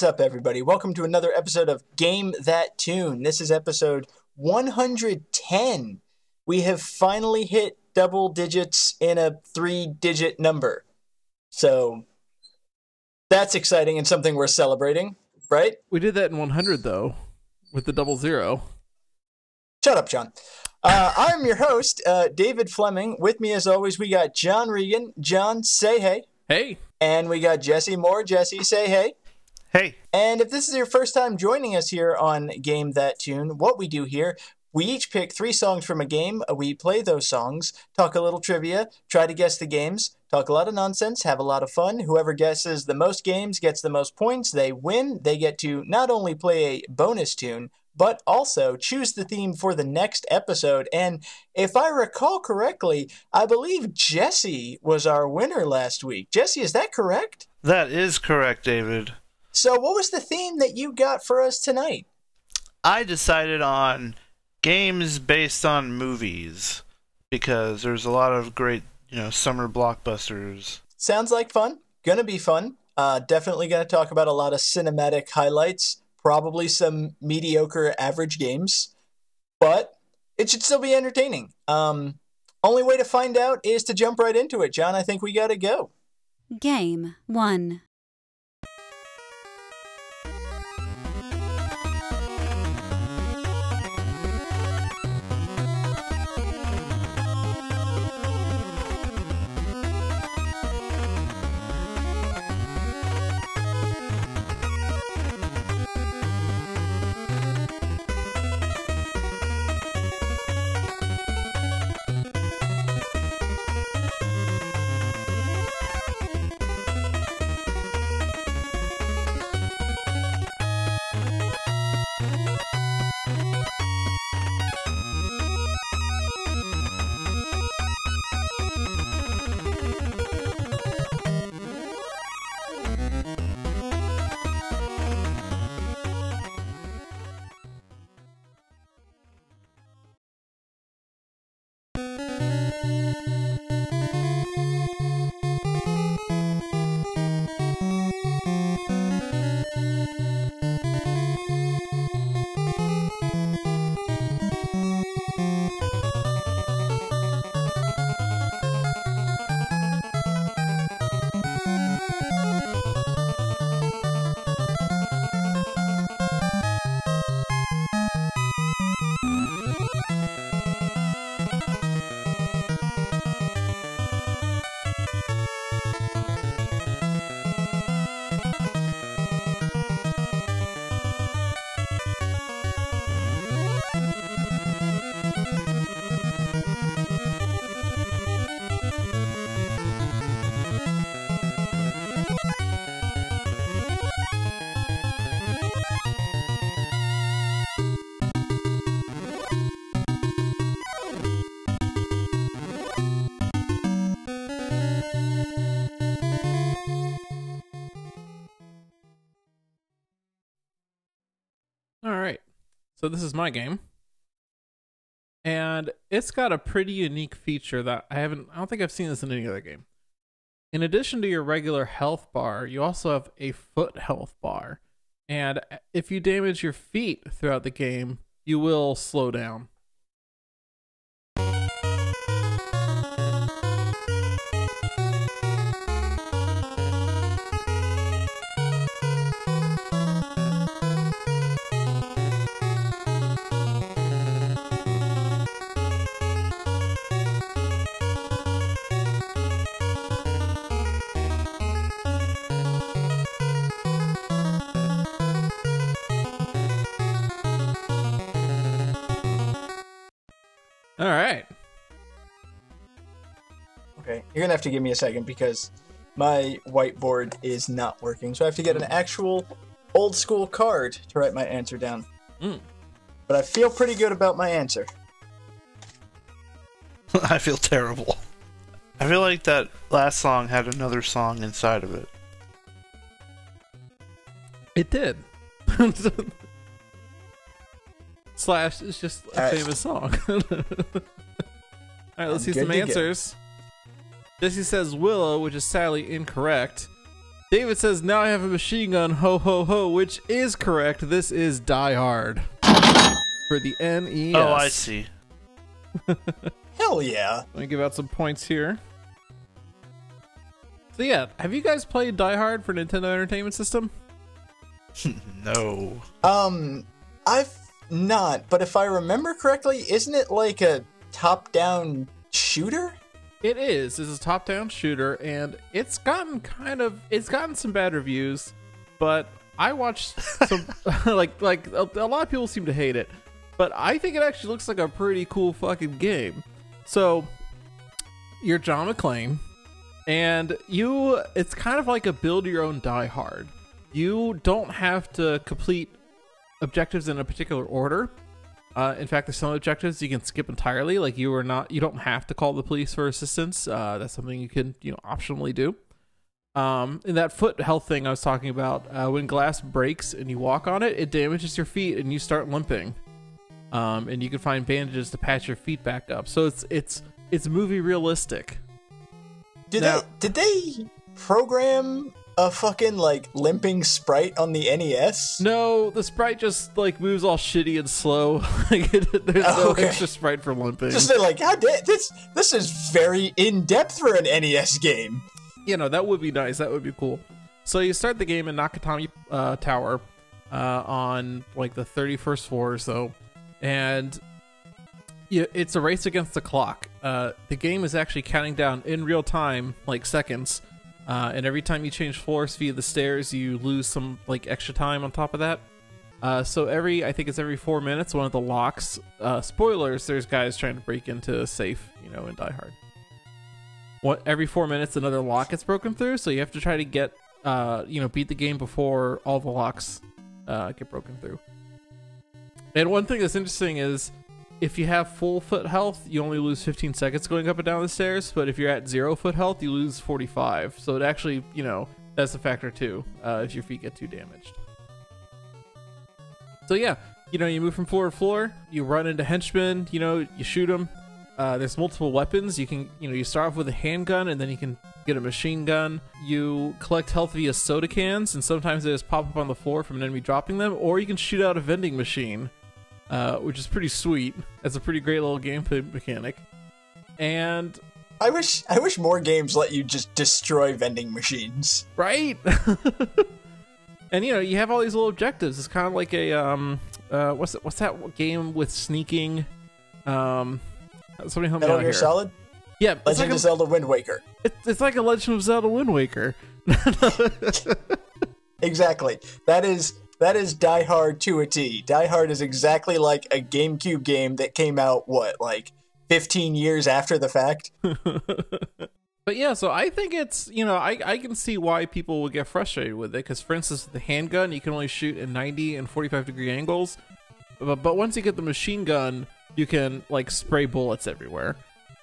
What's up, everybody? Welcome to another episode of Game That Tune. This is episode 110. We have finally hit double digits in a three digit number. So that's exciting and something we're celebrating, right? We did that in 100 though, with the double zero. Shut up, John. Uh, I'm your host, uh, David Fleming. With me, as always, we got John Regan. John, say hey. Hey, And we got Jesse Moore. Jesse, say hey. Hey, And if this is your first time joining us here on Game That Tune, what we do here, we each pick three songs from a game. We play those songs, talk a little trivia, try to guess the games, talk a lot of nonsense, have a lot of fun. Whoever guesses the most games gets the most points. They win. They get to not only play a bonus tune, but also choose the theme for the next episode. And if I recall correctly, I believe Jesse was our winner last week. Jesse, is that correct? that is correct, David. So, what was the theme that you got for us tonight? I decided on games based on movies because there's a lot of great, you know, summer blockbusters. Sounds like fun. Gonna be fun. Uh, definitely gonna talk about a lot of cinematic highlights. Probably some mediocre average games, but it should still be entertaining. Um, only way to find out is to jump right into it, John. I think we gotta go. Game 1. So this is my game. And it's got a pretty unique feature that I haven't I don't think I've seen this in any other game. In addition to your regular health bar, you also have a foot health bar. And if you damage your feet throughout the game, you will slow down. You're gonna have to give me a second because my whiteboard is not working, so I have to get an actual old school card to write my answer down. Mm. But I feel pretty good about my answer. I feel terrible. I feel like that last song had another song inside of it. It did. Slash is just a Alright. famous song. All right, let's see I'm good some to go. answers. Jesse says Willow, which is sadly incorrect. David says now I have a machine gun, ho ho ho, which is correct. This is Die Hard for the NES. Oh, I see. Hell yeah. Let me give out some points here. So yeah, have you guys played Die Hard for Nintendo Entertainment System? No. Um, I've not, but if I remember correctly, isn't it like a top-down shooter? It is. It's a top-down shooter, and it's gotten kind of it's gotten some bad reviews, but I watched some like like a, a lot of people seem to hate it, but I think it actually looks like a pretty cool fucking game. So you're John McClane, and you it's kind of like a build your own Die Hard. You don't have to complete objectives in a particular order. Uh, in fact, there's some objectives you can skip entirely. Like you are not, you don't have to call the police for assistance. Uh, that's something you can, you know, optionally do. Um, in that foot health thing I was talking about, uh, when glass breaks and you walk on it, it damages your feet and you start limping. Um, and you can find bandages to patch your feet back up. So it's it's it's movie realistic. Did Now- they did they program a fucking like limping sprite on the NES? No, the sprite just like moves all shitty and slow. like there's no Okay. extra sprite for limping. Just like, God this this is very in depth for an NES game. you know that would be nice that would be cool so you start the game in Nakatomi uh, tower uh, on like the 31st floor or so and yeah, it's a race against the clock uh, the game is actually counting down in real time like seconds uh, and every time you change floors via the stairs you lose some like extra time on top of that. Uh, so every i think it's every four minutes one of the locks uh, spoilers there's guys trying to break into a safe you know in die hard. What every four minutes another lock gets broken through so you have to try to get uh you know beat the game before all the locks uh get broken through. And one thing that's interesting is if you have full foot health you only lose 15 seconds going up and down the stairs but if you're at zero foot health you lose 45 so it actually you know that's a factor too uh, if your feet get too damaged so yeah you know you move from floor to floor you run into henchmen you know you shoot them uh, there's multiple weapons. You can, you know, you start off with a handgun, and then you can get a machine gun. You collect health via soda cans, and sometimes they just pop up on the floor from an enemy dropping them. Or you can shoot out a vending machine, uh, which is pretty sweet. That's a pretty great little gameplay mechanic. And I wish I wish more games let you just destroy vending machines. right, and you know, you have all these little objectives. It's kind of like a um, uh, what's it, what's that game with sneaking? Um, somebody help me Metal out Gear here. Solid, Yeah, Legend like a- of Zelda Wind Waker. It's like a Legend of Zelda Wind Waker. Exactly. That is that is Die Hard to a T. Die Hard is exactly like a GameCube game that came out what like 15 years after the fact. but yeah, so I think it's you know I I can see why people would get frustrated with it because for instance the handgun you can only shoot in 90 and 45 degree angles, but but once you get the machine gun you can like spray bullets everywhere.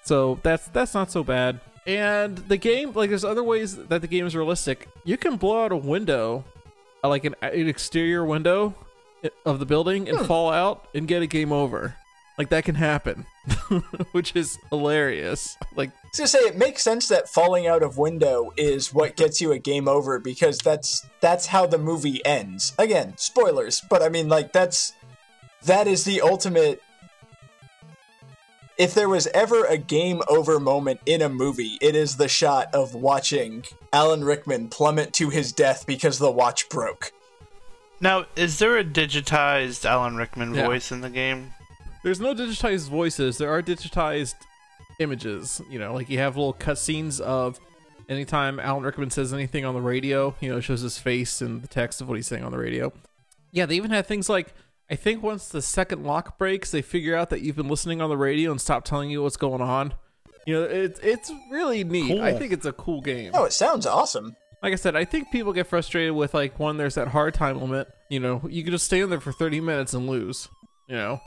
So that's that's not so bad. And the game like there's other ways that the game is realistic. You can blow out a window, Uh, like an, an exterior window of the building and hmm. fall out and get a game over. Like that can happen, which is hilarious. Like I was gonna say it makes sense that falling out of window is what gets you a game over because that's that's how the movie ends. Again, spoilers, but I mean like that's that is the ultimate if there was ever a game over moment in a movie, it is the shot of watching Alan Rickman plummet to his death because the watch broke. Now, is there a digitized Alan Rickman Yeah. voice in the game? There's no digitized voices. There are digitized images. You know, like you have little cutscenes of anytime Alan Rickman says anything on the radio. You know, it shows his face and the text of what he's saying on the radio. Yeah, they even had things like I think once the second lock breaks, they figure out that you've been listening on the radio and stop telling you what's going on. You know, it's it's really neat. I think it's a cool game. Oh, it sounds awesome. Like I said, I think people get frustrated with like when there's that hard time limit. You know, you can just stand there for 30 minutes and lose. You know,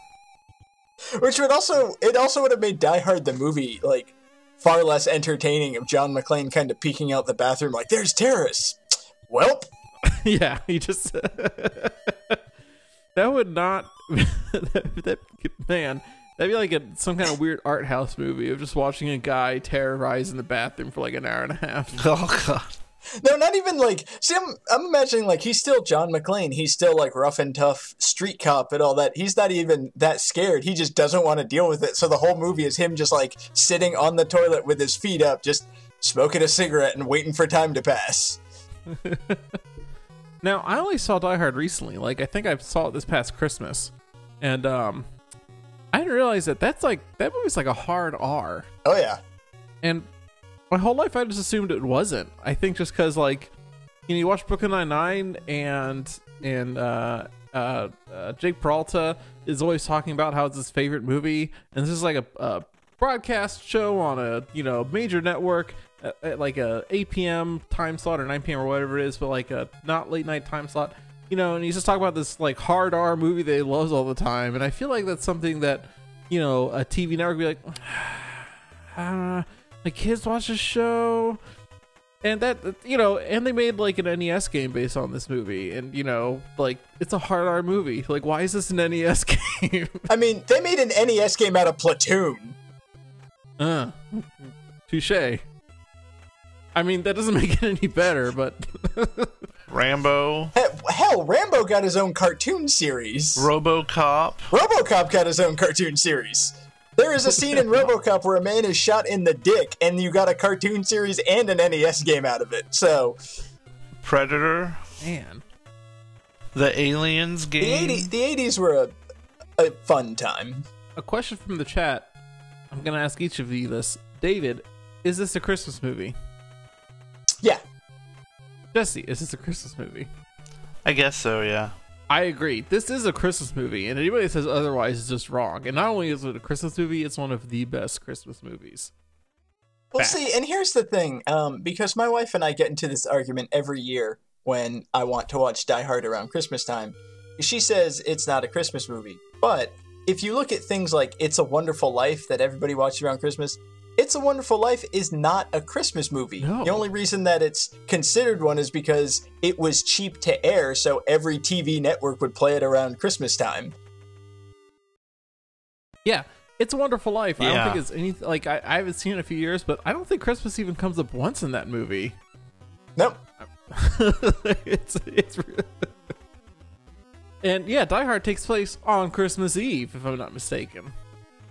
Which would also it also would have made Die Hard the movie like far less entertaining of John McClane kind of peeking out the bathroom like there's terrorists. Welp. yeah, he just that would not that, that man. That'd be like a, some kind of weird art house movie of just watching a guy terrorize in the bathroom for like an hour and a half. Oh god. No, not even like. See, I'm, I'm imagining like he's still John McClane. He's still like rough and tough street cop and all that. He's not even that scared. He just doesn't want to deal with it. So the whole movie is him just like sitting on the toilet with his feet up, just smoking a cigarette and waiting for time to pass. Now, I only saw Die Hard recently. Like, I think I saw it this past Christmas, and um, I didn't realize that that's like that movie's like a hard R. Oh yeah. And my whole life, I just assumed it wasn't. I think just because like, you know, you watch Brooklyn Nine Nine, and and uh, uh, uh, Jake Peralta is always talking about how it's his favorite movie, and this is like a, a broadcast show on a you know major network at, at like a 8 p.m. time slot or 9 p.m. or whatever it is, but like a not late night time slot. You know, and he's just talking about this like hard R movie that he loves all the time, and I feel like that's something that you know a TV network would be like, uh, my kids watch the show and that you know and they made like an nes game based on this movie and you know like it's a hard r movie like why is this an nes game I mean, they made an NES game out of Platoon. uh touche i mean that doesn't make it any better but Rambo, Hell, Rambo got his own cartoon series. RoboCop. RoboCop got his own cartoon series. There is a scene in RoboCop where a man is shot in the dick, and you got a cartoon series and an NES game out of it. So Predator, man the Aliens the game. the eighties were a, a fun time. a question from the chat i'm gonna ask each of you this david is this a christmas movie Yeah, jesse is this a christmas movie I guess so, yeah. I agree. This is a Christmas movie, and anybody that says otherwise is just wrong. And not only is it a Christmas movie, it's one of the best Christmas movies. Well, Fact. see, and here's the thing, um, because my wife and I get into this argument every year when I want to watch Die Hard around Christmas time. She says it's not a Christmas movie, but if you look at things like It's a Wonderful Life that everybody watches around Christmas, It's a Wonderful Life is not a Christmas movie. No. The only reason that it's considered one is because it was cheap to air, so every TV network would play it around Christmas time. Yeah, it's a Wonderful Life. I don't think it's anything like I, I haven't seen it in a few years, but I don't think Christmas even comes up once in that movie. Nope. it's it's. and yeah, Die Hard takes place on Christmas Eve, if I'm not mistaken.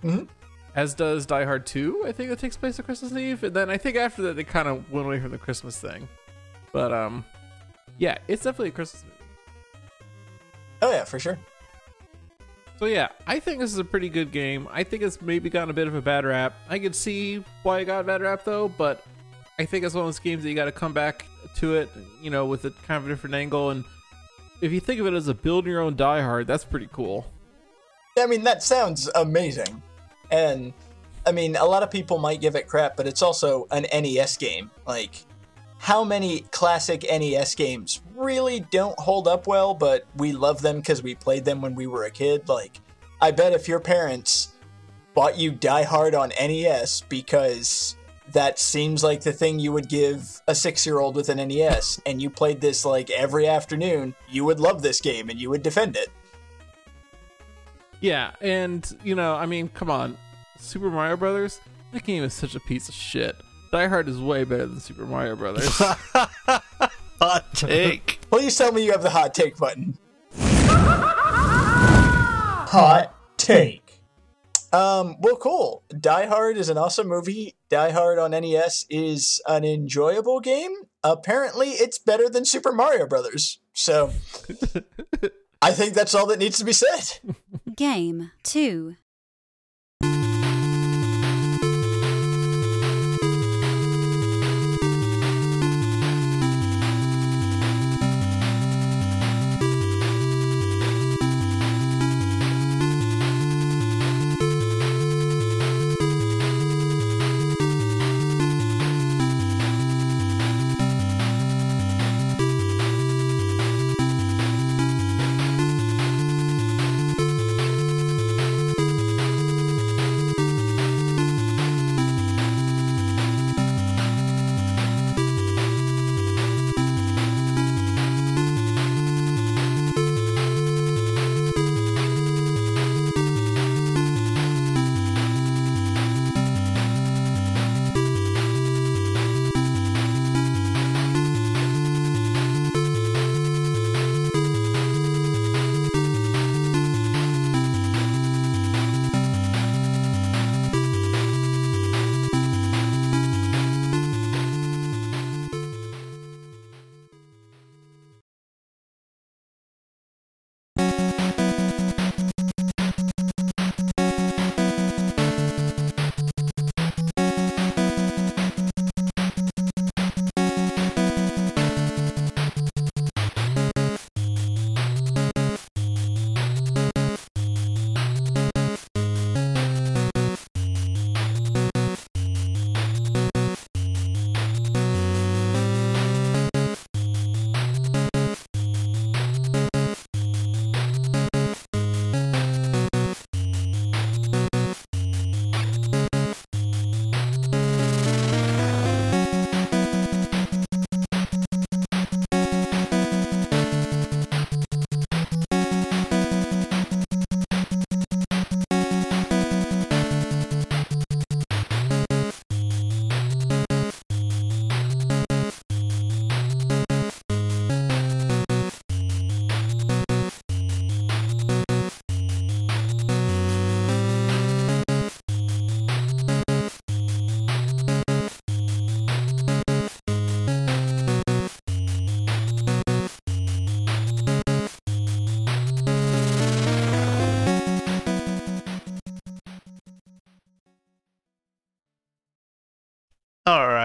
Mhm. As does Die Hard 2, I think it takes place on Christmas Eve. And then I think after that, they kind of went away from the Christmas thing. But um, yeah, it's definitely a Christmas movie. Oh, yeah, for sure. So yeah, I think this is a pretty good game. I think it's maybe gotten a bit of a bad rap. I could see why it got a bad rap though, but I think it's one of those games that you got to come back to it, you know, with a kind of a different angle. And if you think of it as a build your own Die Hard, that's pretty cool. I mean, that sounds amazing. And, I mean, a lot of people might give it crap, but it's also an NES game. Like, how many classic NES games really don't hold up well, but we love them because we played them when we were a kid? Like, I bet if your parents bought you Die Hard on NES because that seems like the thing you would give a six year old with an NES, and you played this like every afternoon, you would love this game and you would defend it. Yeah, and you know, I mean, come on, Super Mario Brothers. That game is such a piece of shit. Die Hard is way better than Super Mario Brothers. Hot take. Please tell me you have the hot take button. hot take. Um, well, cool. Die Hard is an awesome movie. Die Hard on NES is an enjoyable game. Apparently, it's better than Super Mario Brothers. So, I think that's all that needs to be said. Game 2.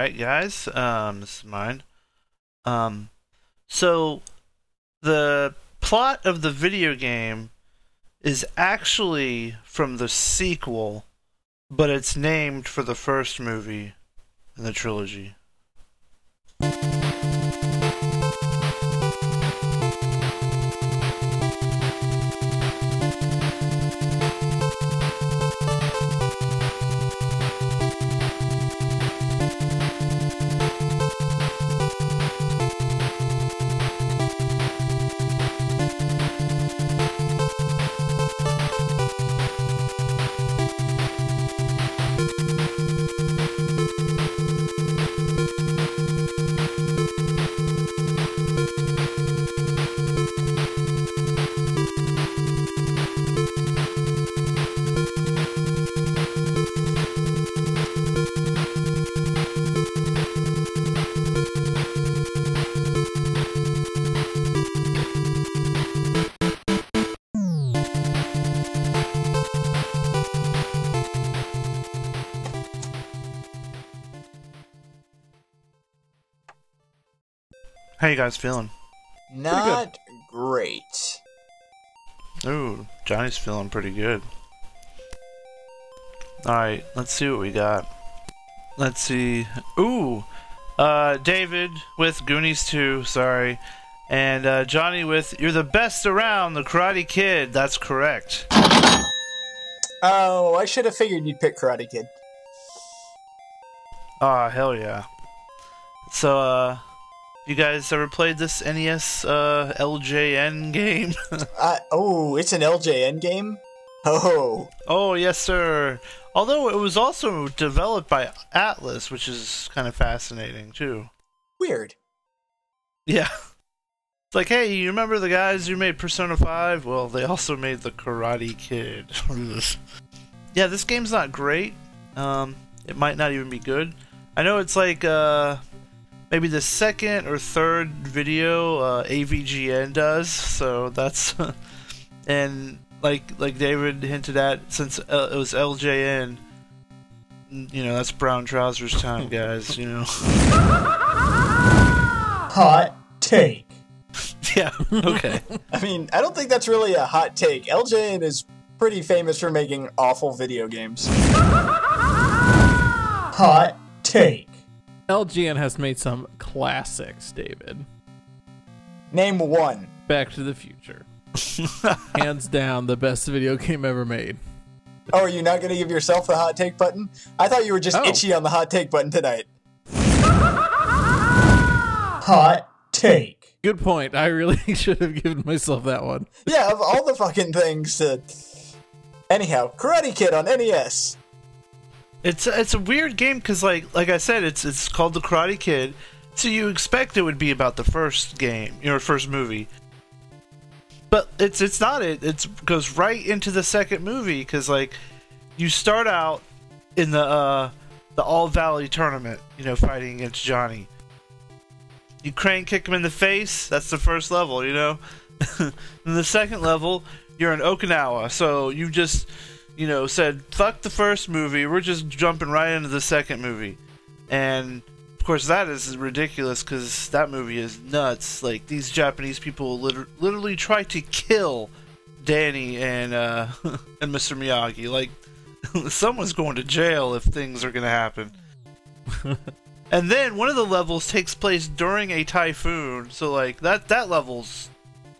Right, guys. Um, this is mine. Um, so the plot of the video game is actually from the sequel, but it's named for the first movie in the trilogy. You guys feeling? Not great. Ooh, Johnny's feeling pretty good. Alright, let's see what we got. Let's see. Ooh! Uh, David with Goonies 2, sorry. And uh, Johnny with You're the Best Around, The Karate Kid. That's correct. Oh, I should have figured you'd pick Karate Kid. Ah, hell yeah. So, uh, you guys ever played this NES uh, LJN game? Uh, oh, it's an LJN game? Oh, oh, yes, sir. Although it was also developed by Atlus, which is kind of fascinating, too. weird. Yeah. It's like, hey, you remember the guys who made Persona 5? Well, they also made the Karate Kid. yeah, this game's not great. Um, it might not even be good. I know it's like uh, maybe the second or third video uh, AVGN does, so that's and like like David hinted at, since uh, it was LJN, you know that's brown trousers time, guys. You know. Hot take. yeah. Okay. I mean, I don't think that's really a hot take. LJN is pretty famous for making awful video games. Hot take. LJN has made some classics, David. Name one. Back to the Future. Hands down, the best video game ever made. Oh, are you not going to give yourself the hot take button? I thought you were just Oh. itchy on the hot take button tonight. hot take. Good point. I really should have given myself that one. Yeah, of all the fucking things to. Anyhow, Karate Kid on NES. It's it's a weird game because like like I said, it's it's called the Karate Kid, so you expect it would be about the first game, your first movie. But it's it's not it. It goes right into the second movie because like you start out in the uh, the All Valley tournament, you know, fighting against Johnny. You crane kick him in the face. That's the first level, you know. in the second level, you're in Okinawa, so you just you know, said, fuck the first movie, we're just jumping right into the second movie. And, of course, that is ridiculous because that movie is nuts. Like, these Japanese people liter- literally try to kill Danny and, uh, and Mr. Miyagi. Like, someone's going to jail if things are going to happen. and then one of the levels takes place during a typhoon, so, like, that, that level's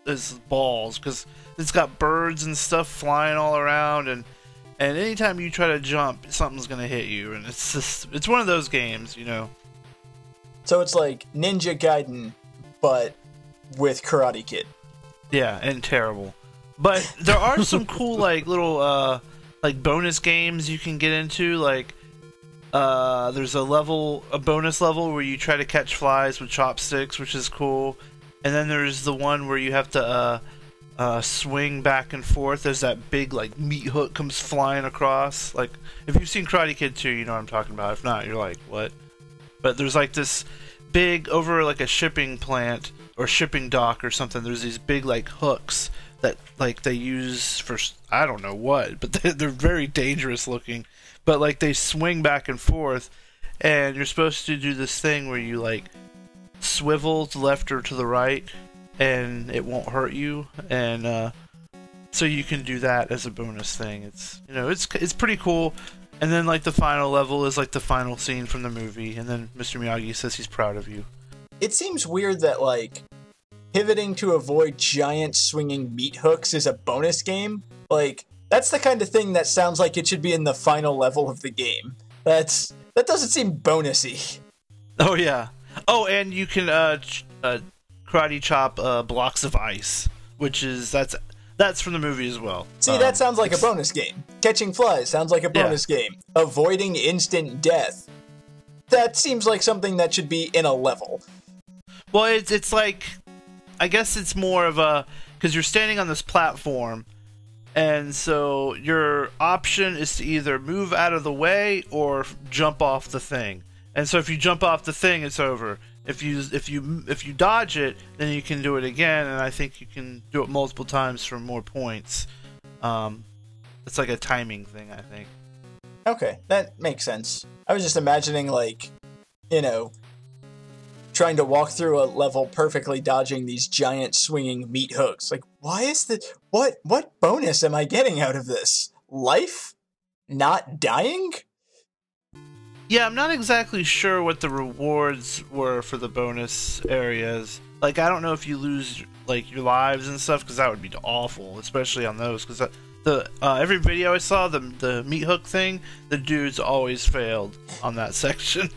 is balls because it's got birds and stuff flying all around and and anytime you try to jump something's gonna hit you and it's just it's one of those games you know. So it's like Ninja Gaiden, but with Karate Kid. yeah and terrible. But there are some cool like little uh like bonus games you can get into like uh there's a level a bonus level where you try to catch flies with chopsticks which is cool. And then there's the one where you have to uh uh, swing back and forth. as that big like meat hook comes flying across. Like if you've seen Karate Kid 2, you know what I'm talking about. If not, you're like, what? But there's like this big over like a shipping plant or shipping dock or something. There's these big like hooks that like they use for I don't know what, but they're, very dangerous looking. But like they swing back and forth, and you're supposed to do this thing where you like swivel to left or to the right, and it won't hurt you, and uh, so you can do that as a bonus thing. It's you know it's it's pretty cool. And then like the final level is like the final scene from the movie, and then Mr. Miyagi says he's proud of you. It seems weird that like pivoting to avoid giant swinging meat hooks is a bonus game. Like that's the kind of thing that sounds like it should be in the final level of the game. That's that doesn't seem bonusy. Oh yeah. Oh, and you can uh, ch- uh karate chop uh, blocks of ice, which is that's that's from the movie as well. See, Um, that sounds like a bonus game. Catching flies sounds like a Yeah. bonus game. Avoiding instant death. That seems like something that should be in a level. Well, it's it's like, I guess it's more of a because you're standing on this platform, and so your option is to either move out of the way or jump off the thing. And so if you jump off the thing, it's over. If you if you if you dodge it, then you can do it again, and I think you can do it multiple times for more points. Um, it's like a timing thing, I think. Okay, that makes sense. I was just imagining, like, you know, trying to walk through a level perfectly dodging these giant swinging meat hooks. Like, why is the what what bonus am I getting out of this? Life? Not dying? Yeah, I'm not exactly sure what the rewards were for the bonus areas. Like, I don't know if you lose like your lives and stuff because that would be awful, especially on those. Because the uh, every video I saw, the the meat hook thing, the dudes always failed on that section.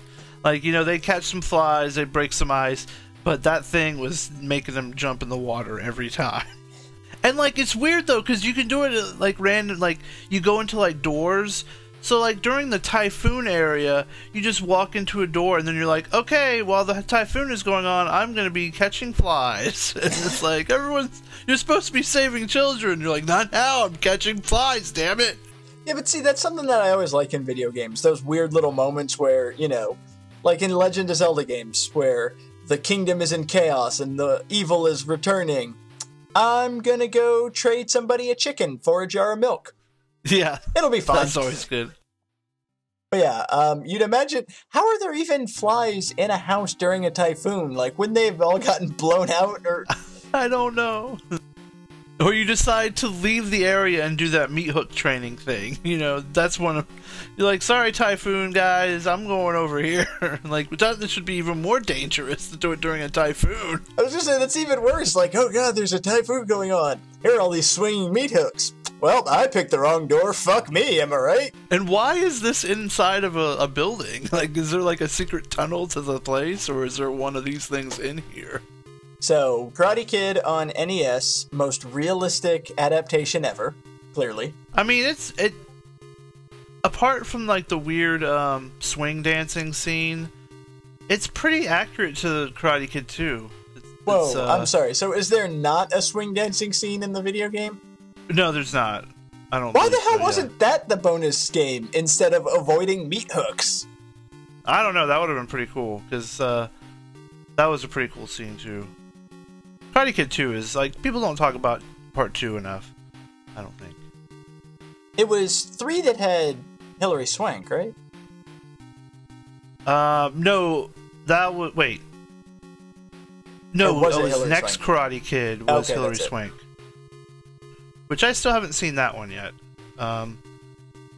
like, you know, they catch some flies, they break some ice, but that thing was making them jump in the water every time. And like it's weird though because you can do it uh, like random like you go into like doors. So like during the typhoon area, you just walk into a door and then you're like, okay, while the typhoon is going on, I'm gonna be catching flies. and it's like everyone's you're supposed to be saving children. You're like, not now. I'm catching flies. Damn it. Yeah, but see, that's something that I always like in video games. Those weird little moments where, you know, like in Legend of Zelda games, where the kingdom is in chaos and the evil is returning. I'm gonna go trade somebody a chicken for a jar of milk. Yeah, It'll be fine. that's always good. But yeah, um, you'd imagine how are there even flies in a house during a typhoon? Like, wouldn't they have all gotten blown out? Or I don't know. or you decide to leave the area and do that meat hook training thing. You know, that's one of you're like, sorry, typhoon guys, I'm going over here. like that, that should be even more dangerous to do it during a typhoon. I was just saying that's even worse. Like, oh god, there's a typhoon going on. Here are all these swinging meat hooks. Well, I picked the wrong door. Fuck me, am I right? And why is this inside of a, a building? Like, is there like a secret tunnel to the place, or is there one of these things in here? So, Karate Kid on NES, most realistic adaptation ever. Clearly, I mean, it's it. Apart from like the weird um, swing dancing scene, it's pretty accurate to the Karate Kid 2. It's, whoa, it's, uh, I'm sorry. So, is there not a swing dancing scene in the video game? No, there's not. I don't. Why the hell so, wasn't that the bonus game instead of avoiding meat hooks? I don't know. That would have been pretty cool because uh, that was a pretty cool scene too. Karate Kid 2 is like people don't talk about part two enough. I don't think. It was three that had Hilary Swank, right? Um, no, that was wait. No, was it was next Swank? Karate Kid was Okay, Hilary that's it. Which I still haven't seen that one yet. Um,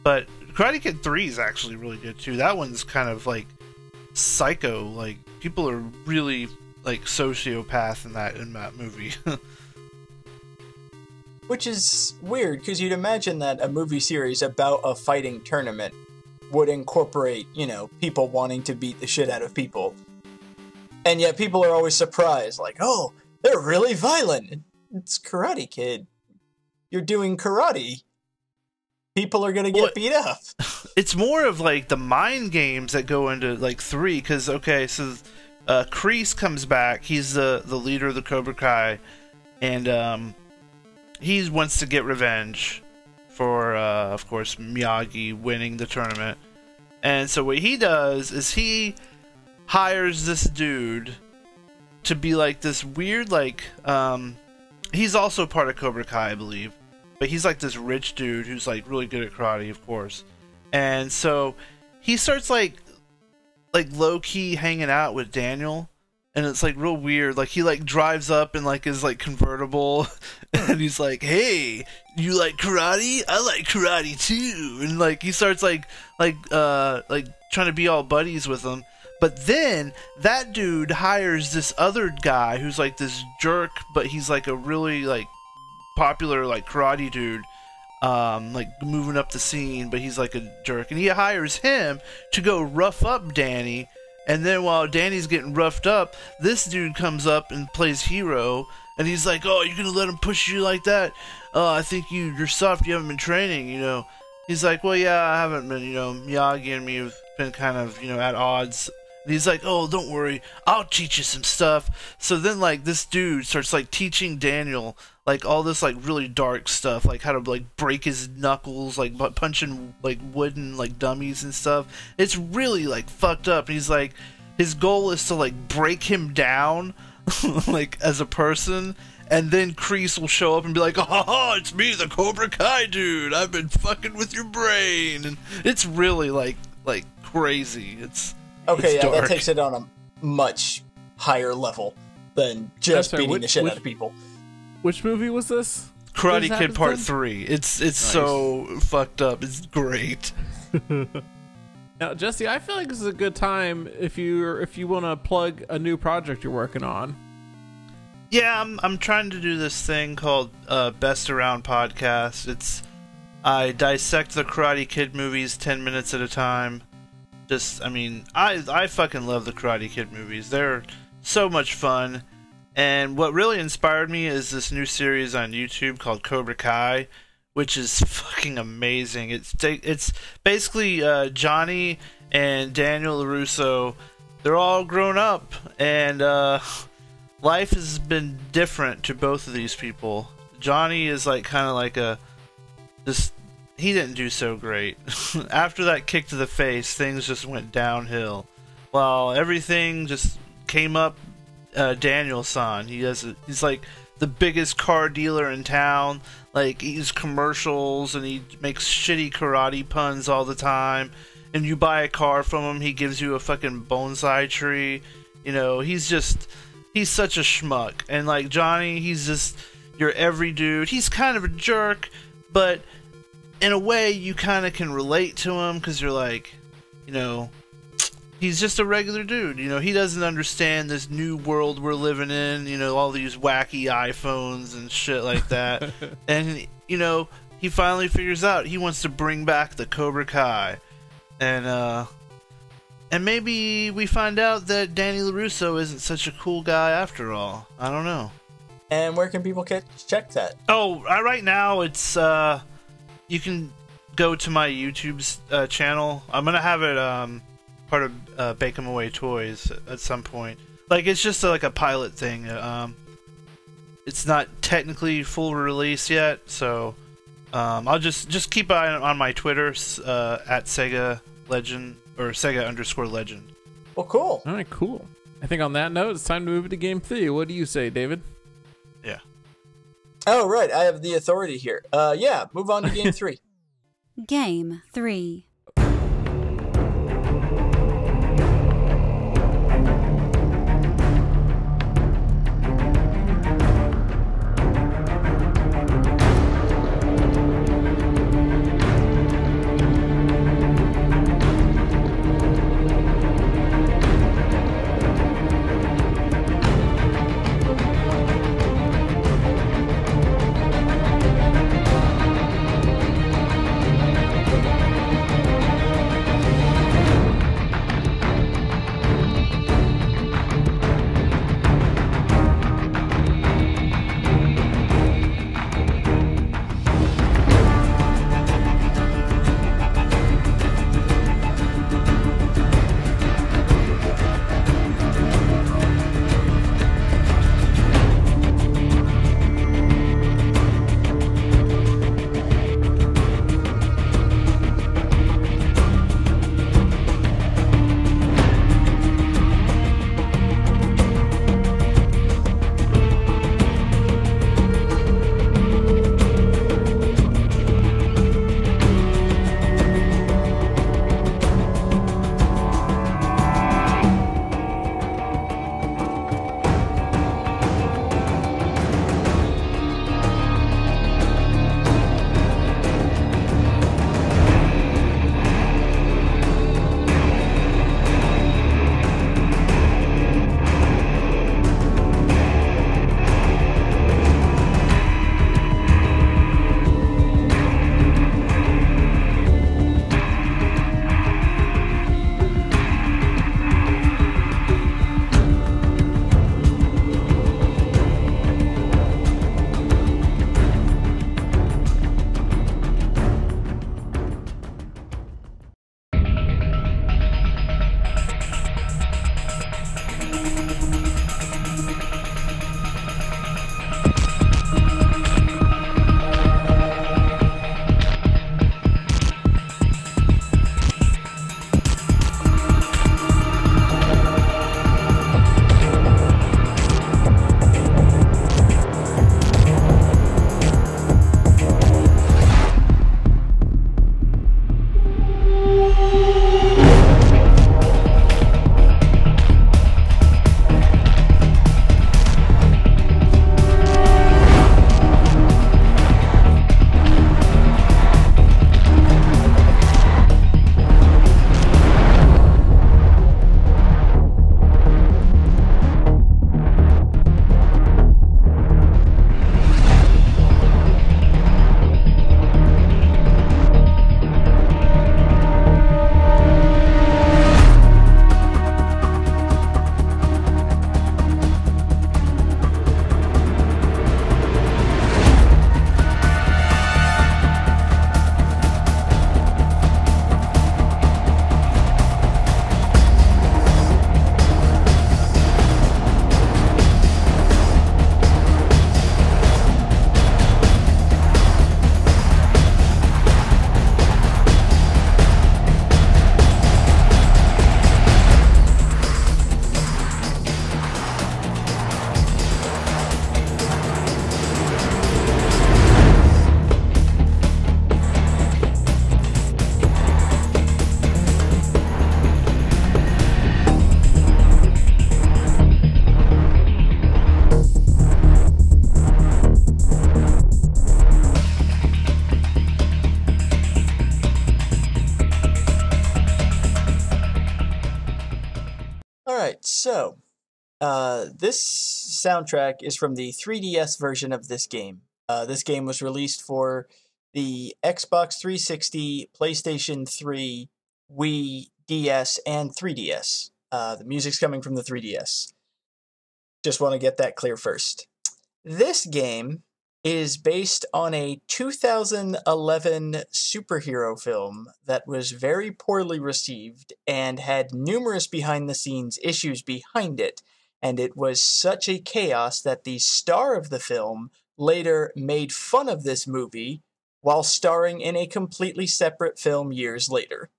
but Karate Kid Three is actually really good too. That one's kind of like psycho. Like people are really like sociopath in that in that movie. Which is weird because you'd imagine that a movie series about a fighting tournament would incorporate, you know, people wanting to beat the shit out of people. And yet people are always surprised, like, oh, they're really violent. It's Karate Kid. You're doing karate. People are gonna get What- beat up. it's more of like the mind games that go into like three because okay so uh Kreese comes back he's the the leader of the Cobra Kai and um he wants to get revenge for uh of course Miyagi winning the tournament and so what he does is he hires this dude to be like this weird like um he's also part of Cobra Kai I believe but he's like this rich dude who's like really good at karate of course and so he starts like like low key hanging out with Daniel, and it's like real weird. Like he like drives up in like his like convertible, and he's like, "Hey, you like karate? I like karate too." And like he starts like like uh like trying to be all buddies with him. But then that dude hires this other guy who's like this jerk, but he's like a really like popular like karate dude um, like moving up the scene, but he's like a jerk, and he hires him to go rough up Danny. And then while Danny's getting roughed up, this dude comes up and plays hero, and he's like, "Oh, you're gonna let him push you like that? Oh, I think you you're soft. You haven't been training, you know." He's like, "Well, yeah, I haven't been. You know, Miyagi and me have been kind of you know at odds." And he's like, "Oh, don't worry, I'll teach you some stuff." So then, like, this dude starts like teaching Daniel like all this like really dark stuff, like how to like break his knuckles, like bu- punching like wooden like dummies and stuff. It's really like fucked up. He's like, his goal is to like break him down, like as a person. And then Kreese will show up and be like, "Oh, it's me, the Cobra Kai dude. I've been fucking with your brain." And it's really like like crazy. It's Okay, it's yeah, that takes it on a much higher level than just sorry, beating which- the shit which- out of people. Which movie was this? Karate What Kid Part then? Three. It's it's Nice. so fucked up. It's great. Now, Jesse, I feel like this is a good time if you if you want to plug a new project you're working on. Yeah, I'm I'm trying to do this thing called uh, Best Around Podcast. It's I dissect the Karate Kid movies ten minutes at a time. Just I mean, I I fucking love the Karate Kid movies. They're so much fun. And what really inspired me is this new series on YouTube called Cobra Kai, which is fucking amazing. It's it's basically uh, Johnny and Daniel LaRusso. They're all grown up, and uh, life has been different to both of these people. Johnny is like kind of like a this. He didn't do so great. After that kick to the face, things just went downhill. While everything just came up uh, Daniel San. He has a, he's like the biggest car dealer in town. Like he's commercials and he makes shitty karate puns all the time. And you buy a car from him, he gives you a fucking bonsai tree. You know, he's just he's such a schmuck. And like Johnny, he's just your every dude. He's kind of a jerk, but in a way you kind of can relate to him because you're like, you know, he's just a regular dude. You know, he doesn't understand this new world we're living in. You know, all these wacky iPhones and shit like that. and you know, he finally figures out he wants to bring back the Cobra Kai, and uh, and maybe we find out that Danny Larusso isn't such a cool guy after all. I don't know. And where can people catch, check that? Oh, uh, right now it's uh, you can go to my YouTube's uh, channel. I'm gonna have it um, part of uh, Bake 'em Away Toys at some point. Like it's just like a pilot thing. Um, it's not technically full release yet, so um, I'll just just keep an eye on my Twitter uh, at Sega Legend or Sega underscore Legend. Well, cool. All right, cool. I think on that note, it's time to move to game three. What do you say, David? Yeah. Oh, right. I have the authority here. Uh, yeah, move on to game three. Game 3. Soundtrack is from the 3DS version of this game. Uh, this game was released for the Xbox 360, PlayStation 3, Wii, DS, and 3DS. Uh, the music's coming from the 3DS. Just want to get that clear first. This game is based on a 2011 superhero film that was very poorly received and had numerous behind the scenes issues behind it. And it was such a chaos that the star of the film later made fun of this movie while starring in a completely separate film years later.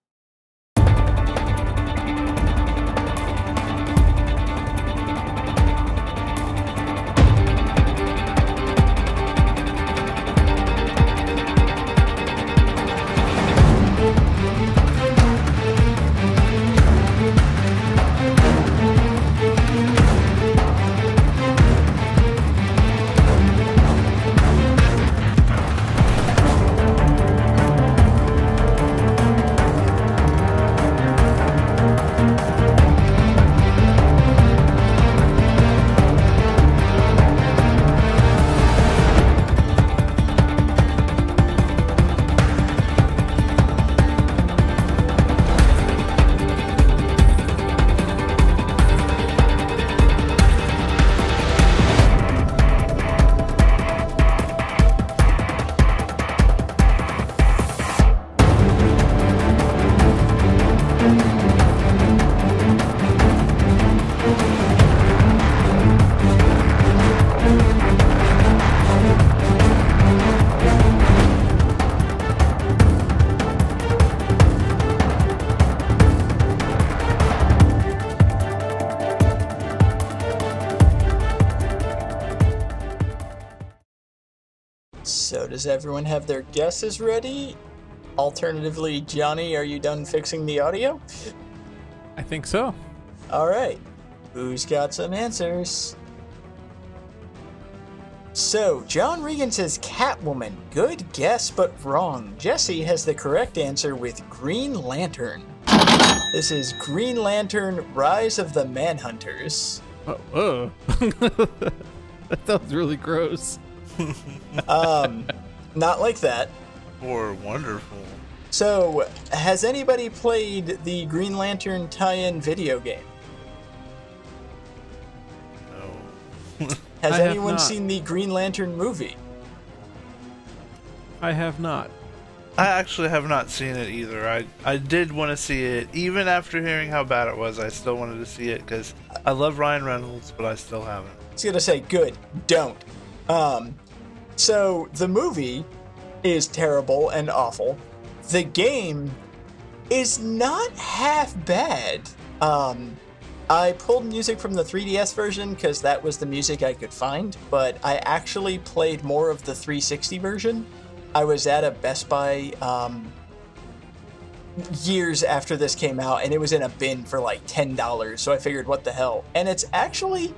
Does everyone have their guesses ready? Alternatively, Johnny, are you done fixing the audio? I think so. All right. Who's got some answers? So, John Regan says Catwoman. Good guess, but wrong. Jesse has the correct answer with Green Lantern. This is Green Lantern Rise of the Manhunters. Oh, oh. that sounds really gross. Um, not like that. Or wonderful. So, has anybody played the Green Lantern tie in video game? No. Has I anyone not. seen the Green Lantern movie? I have not. I actually have not seen it either. I I did want to see it, even after hearing how bad it was. I still wanted to see it because I love Ryan Reynolds, but I still haven't. I was gonna say, good, don't. Um, so the movie is terrible and awful. The game is not half bad. Um, I pulled music from the 3DS version because that was the music I could find, but I actually played more of the 360 version. I was at a Best Buy um, years after this came out, and it was in a bin for like $10, so I figured, what the hell? And it's actually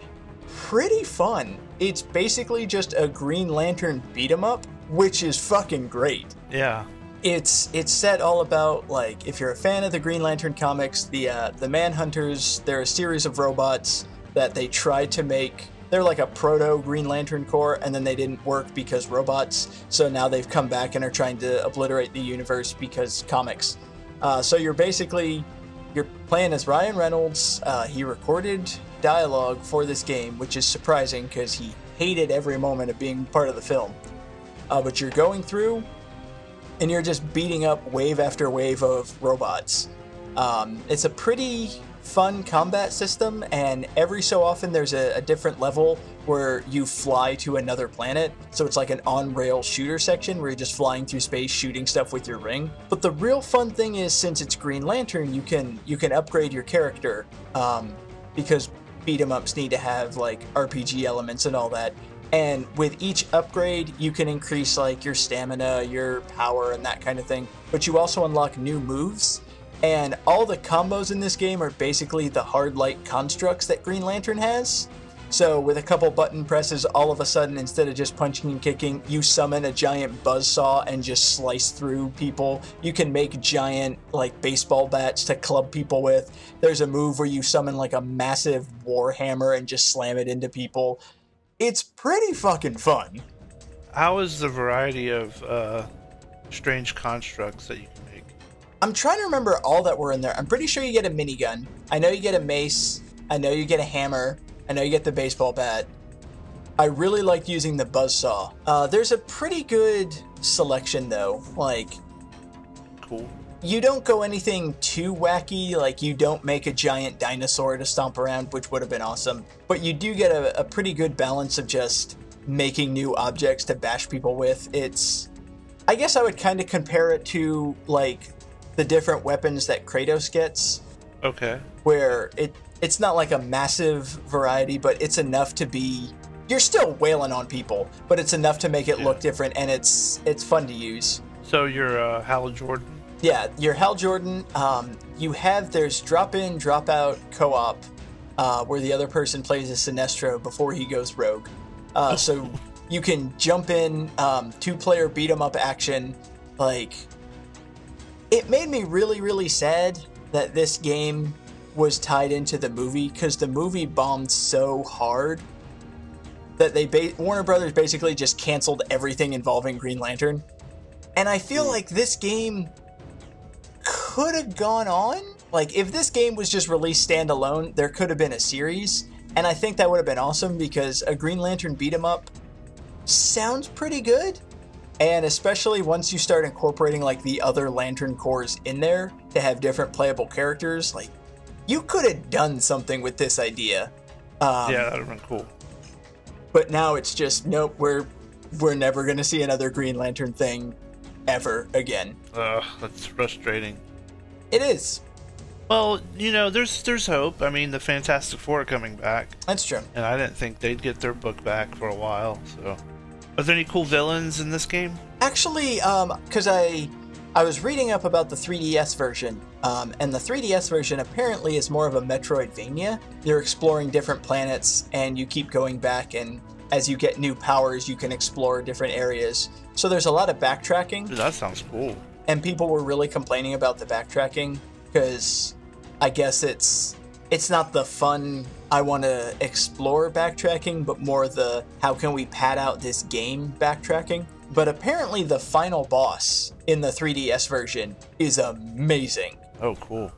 pretty fun. It's basically just a Green Lantern beat 'em up, which is fucking great. Yeah. It's it's set all about like if you're a fan of the Green Lantern comics, the uh, the Manhunters. They're a series of robots that they tried to make. They're like a proto Green Lantern Corps, and then they didn't work because robots. So now they've come back and are trying to obliterate the universe because comics. Uh, so you're basically you're playing as Ryan Reynolds. Uh, he recorded dialogue for this game, which is surprising because he hated every moment of being part of the film. Uh, but you're going through and you're just beating up wave after wave of robots. Um, it's a pretty fun combat system, and every so often there's a, a different level where you fly to another planet. So it's like an on rail shooter section where you're just flying through space shooting stuff with your ring. But the real fun thing is since it's Green Lantern, you can you can upgrade your character um, because beat 'em ups need to have like RPG elements and all that. And with each upgrade, you can increase like your stamina, your power, and that kind of thing. But you also unlock new moves. And all the combos in this game are basically the hard light constructs that Green Lantern has. So with a couple button presses, all of a sudden, instead of just punching and kicking, you summon a giant buzz saw and just slice through people. You can make giant like baseball bats to club people with. There's a move where you summon like a massive warhammer and just slam it into people. It's pretty fucking fun. How is the variety of uh, strange constructs that you can make? I'm trying to remember all that were in there. I'm pretty sure you get a minigun. I know you get a mace. I know you get a hammer. I know you get the baseball bat. I really liked using the buzzsaw. Uh, there's a pretty good selection though. Like, Cool. you don't go anything too wacky. Like, you don't make a giant dinosaur to stomp around, which would have been awesome. But you do get a, a pretty good balance of just making new objects to bash people with. It's. I guess I would kind of compare it to, like, the different weapons that Kratos gets Okay. where it it's not like a massive variety, but it's enough to be you're still wailing on people, but it's enough to make it look different and it's it's fun to use. So you're uh, Hal Jordan. Yeah, you're Hal Jordan. Um, you have there's drop in, drop out co-op, uh, where the other person plays a Sinestro before he goes rogue. Uh, so you can jump in, um, two player beat 'em up action. Like, it made me really, really sad that this game was tied into the movie because the movie bombed so hard that they ba- Warner Brothers basically just canceled everything involving Green Lantern. And I feel hmm. like this game could have gone on. Like, if this game was just released standalone, there could have been a series. And I think that would have been awesome because a Green Lantern beat 'em up sounds pretty good. And especially once you start incorporating like the other Lantern Corps in there to have different playable characters, like you could have done something with this idea. Um, yeah, that'd have been cool. but now it's just nope. We're we're never gonna see another Green Lantern thing ever again. Ugh, that's frustrating. It is. Well, you know, there's there's hope. I mean, the Fantastic Four are coming back, That's true. and I didn't think they'd get their book back for a while. So, are there any cool villains in this game? Actually, um, because I I was reading up about the 3DS version, um, and the 3DS version apparently is more of a Metroidvania. You're exploring different planets, and you keep going back, and as you get new powers, you can explore different areas. So there's a lot of backtracking. Dude, that sounds cool. and people were really complaining about the backtracking because I guess it's it's not the fun I want to explore backtracking, but more the how can we pad out this game backtracking. But apparently, the final boss in the 3DS version is amazing. Oh, cool.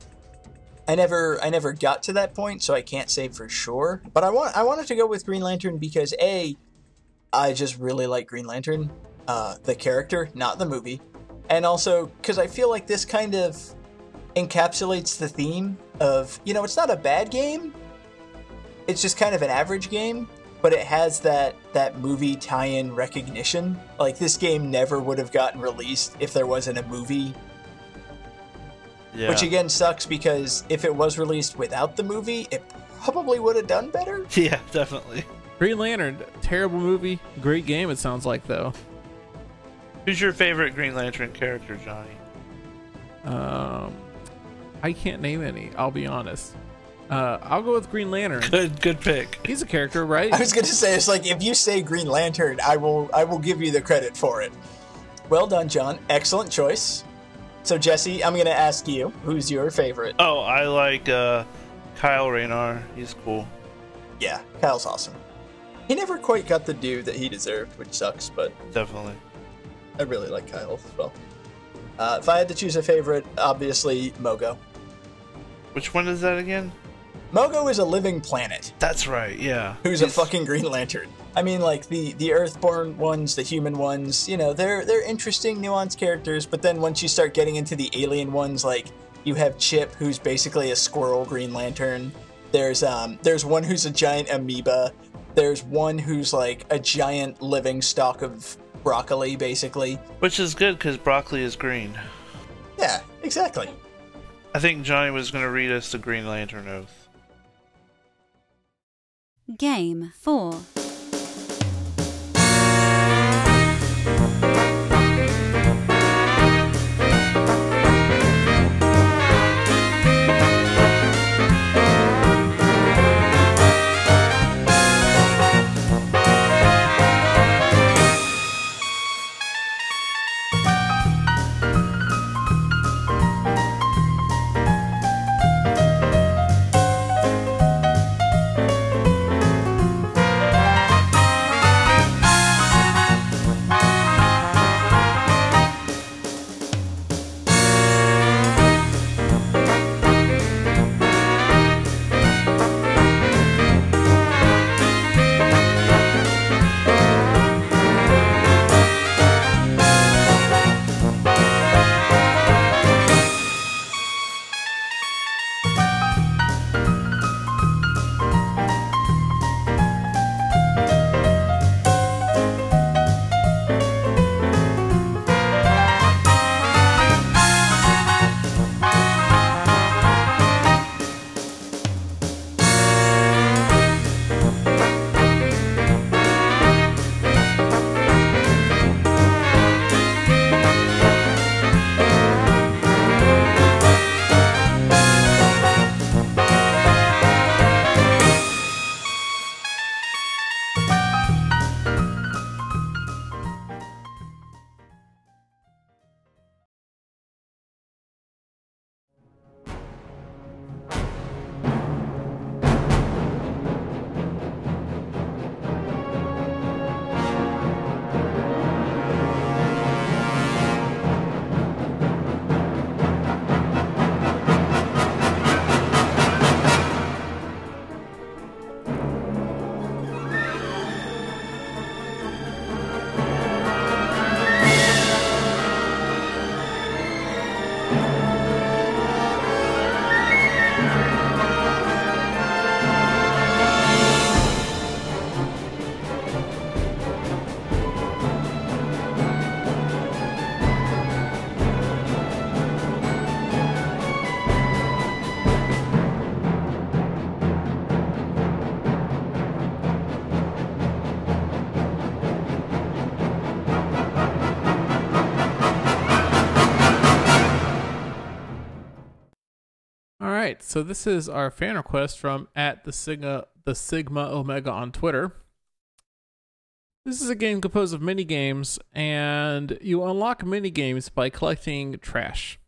I never I never got to that point, so I can't say for sure. But I want I wanted to go with Green Lantern because a I just really like Green Lantern, uh, the character, not the movie, and also because I feel like this kind of encapsulates the theme of you know it's not a bad game, it's just kind of an average game, but it has that that movie tie-in recognition. Like this game never would have gotten released if there wasn't a movie Yeah. which again sucks because if it was released without the movie, it probably would have done better. yeah, definitely. Green Lantern, terrible movie, great game. It sounds like though. Who's your favorite Green Lantern character, Johnny? Um, I can't name any. I'll be honest. Uh, I'll go with Green Lantern. Good, good pick. He's a character, right? I was gonna say it's like if you say Green Lantern, I will I will give you the credit for it. Well done, John. Excellent choice. So Jesse, I'm gonna ask you, who's your favorite? Oh, I like uh, Kyle Rayner. He's cool. Yeah, Kyle's awesome. He never quite got the due that he deserved, which sucks, but Definitely. I really like Kyle as well. Uh, if I had to choose a favorite, obviously Mogo. Which one is that again? Mogo is a living planet. That's right. Yeah. who's a fucking Green Lantern. I mean, like the the Earthborn ones, the human ones. You know, they're they're interesting, nuanced characters. But then once you start getting into the alien ones, like you have Ch'p, who's basically a squirrel Green Lantern. There's um there's one who's a giant amoeba. There's one who's like a giant living stalk of broccoli, basically. Which is good because broccoli is green. Yeah, exactly. I think Johnny was going to read us the Green Lantern Oath. Game 4. So this is our fan request from at the Sigma the Sigma Omega on Twitter. This is a game composed of mini games, and you unlock mini games by collecting trash.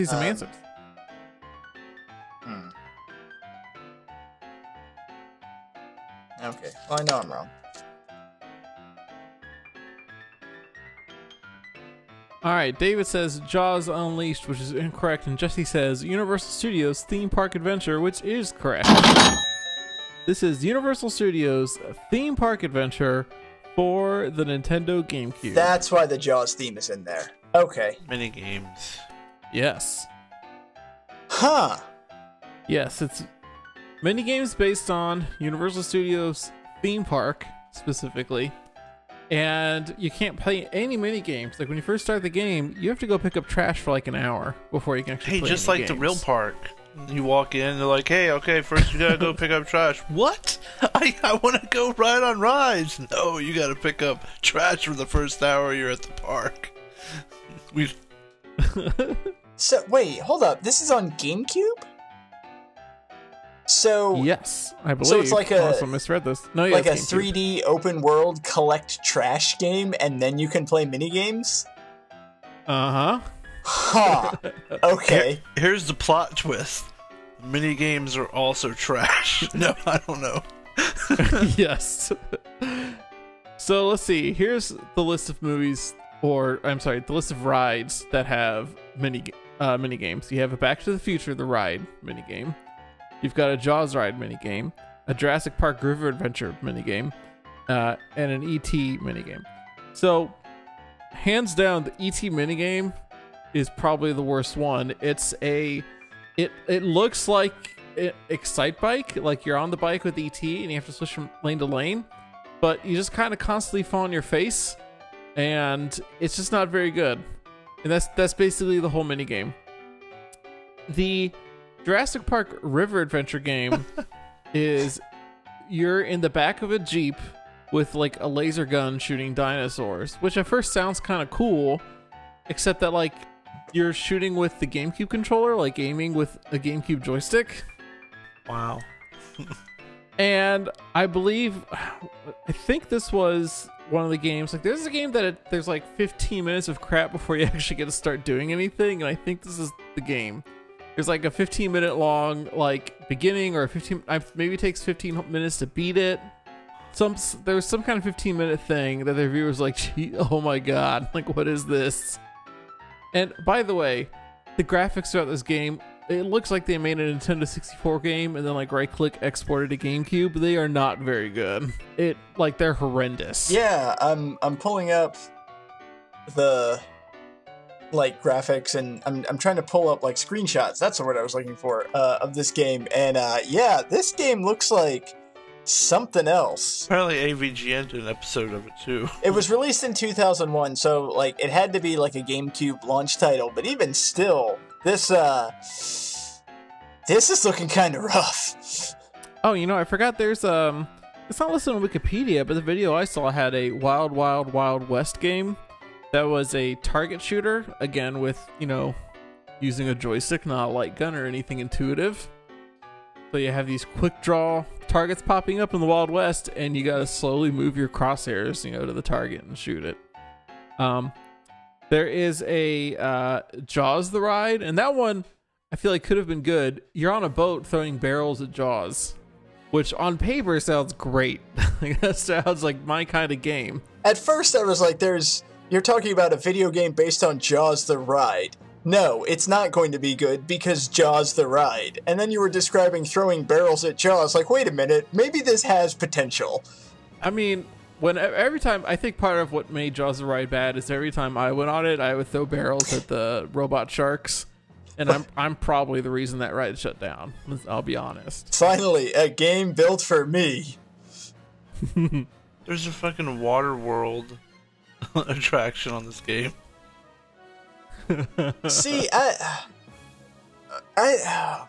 See some Um, answers. Hmm. Okay. Well, I know I'm wrong. All right, David says Jaws Unleashed, which is incorrect, and Jesse says Universal Studios Theme Park Adventure, which is correct. This is Universal Studios Theme Park Adventure for the Nintendo GameCube. That's why the Jaws theme is in there. Okay. Mini games. Yes, Huh. yes, it's mini games based on Universal Studios Theme Park specifically. And you can't play any mini games. Like when you first start the game, you have to go pick up trash for like an hour before you can actually Hey, play just like the real park. You walk in, they're like, "Hey, okay, first you gotta go pick up trash." What? I I want to go ride on rides. No, you gotta pick up trash for the first hour you're at the park. We So wait, hold up. This is on GameCube. So Yes, I believe. So it's like a- also misread this. No, yeah, like a GameCube. 3D open world collect trash game, and then you can play mini games. Uh Huh. Huh. Okay. here's the plot twist: mini games are also trash. no, I don't know. yes. so let's see. Here's the list of movies, or I'm sorry, the list of rides that have mini ga- uh, mini games. You have a Back to the Future, the ride mini game. You've got a Jaws ride mini game, a Jurassic Park River Adventure mini game, uh, and an ET mini game. So, hands down, the ET mini game is probably the worst one. It's a it it looks like it, Excitebike, like you're on the bike with ET and you have to switch from lane to lane, but you just kind of constantly fall on your face, and it's just not very good. And that's that's basically the whole mini game. The Jurassic Park River Adventure game is you're in the back of a jeep with like a laser gun shooting dinosaurs, which at first sounds kind of cool, except that like you're shooting with the GameCube controller, like aiming with a GameCube joystick. Wow. And I believe, I think this was one of the games. Like, there's a game that it, there's like 15 minutes of crap before you actually get to start doing anything, and I think this is the game. There's like a 15 minute long like beginning, or a 15 maybe it takes 15 minutes to beat it. Some there's some kind of 15 minute thing that the reviewers like, oh my god, like what is this? And by the way, the graphics throughout this game it looks like they made a Nintendo 64 game and then like right click exported to GameCube. They are not very good. It like they're horrendous. Yeah, I'm I'm pulling up the like graphics and I'm, I'm trying to pull up like screenshots that's the word i was looking for uh, of this game and uh, yeah this game looks like something else Apparently, AVGN did an episode of it too. it was released in 2001 so like it had to be like a gamecube launch title but even still this uh this is looking kind of rough Oh, you know, I forgot there's um it's not listed on Wikipedia, but the video I saw had a Wild Wild Wild West game that was a target shooter, again with, you know, using a joystick, not a light gun or anything intuitive. So you have these quick draw targets popping up in the Wild West, and you gotta slowly move your crosshairs, you know, to the target and shoot it. Um there is a uh Jaws the ride, and that one I feel like could have been good. You're on a boat throwing barrels at Jaws, which on paper sounds great. That sounds like my kind of game. At first, I was like, there's. You're talking about a video game based on Jaws the Ride. No, it's not going to be good because Jaws the Ride. And then you were describing throwing barrels at Jaws. Like, wait a minute, maybe this has potential. I mean, when every time I think part of what made Jaws the Ride bad is every time I went on it, I would throw barrels at the robot sharks, and I'm I'm probably the reason that ride shut down. I'll be honest. Finally, a game built for me. There's a fucking water world attraction on this game. See, I, I,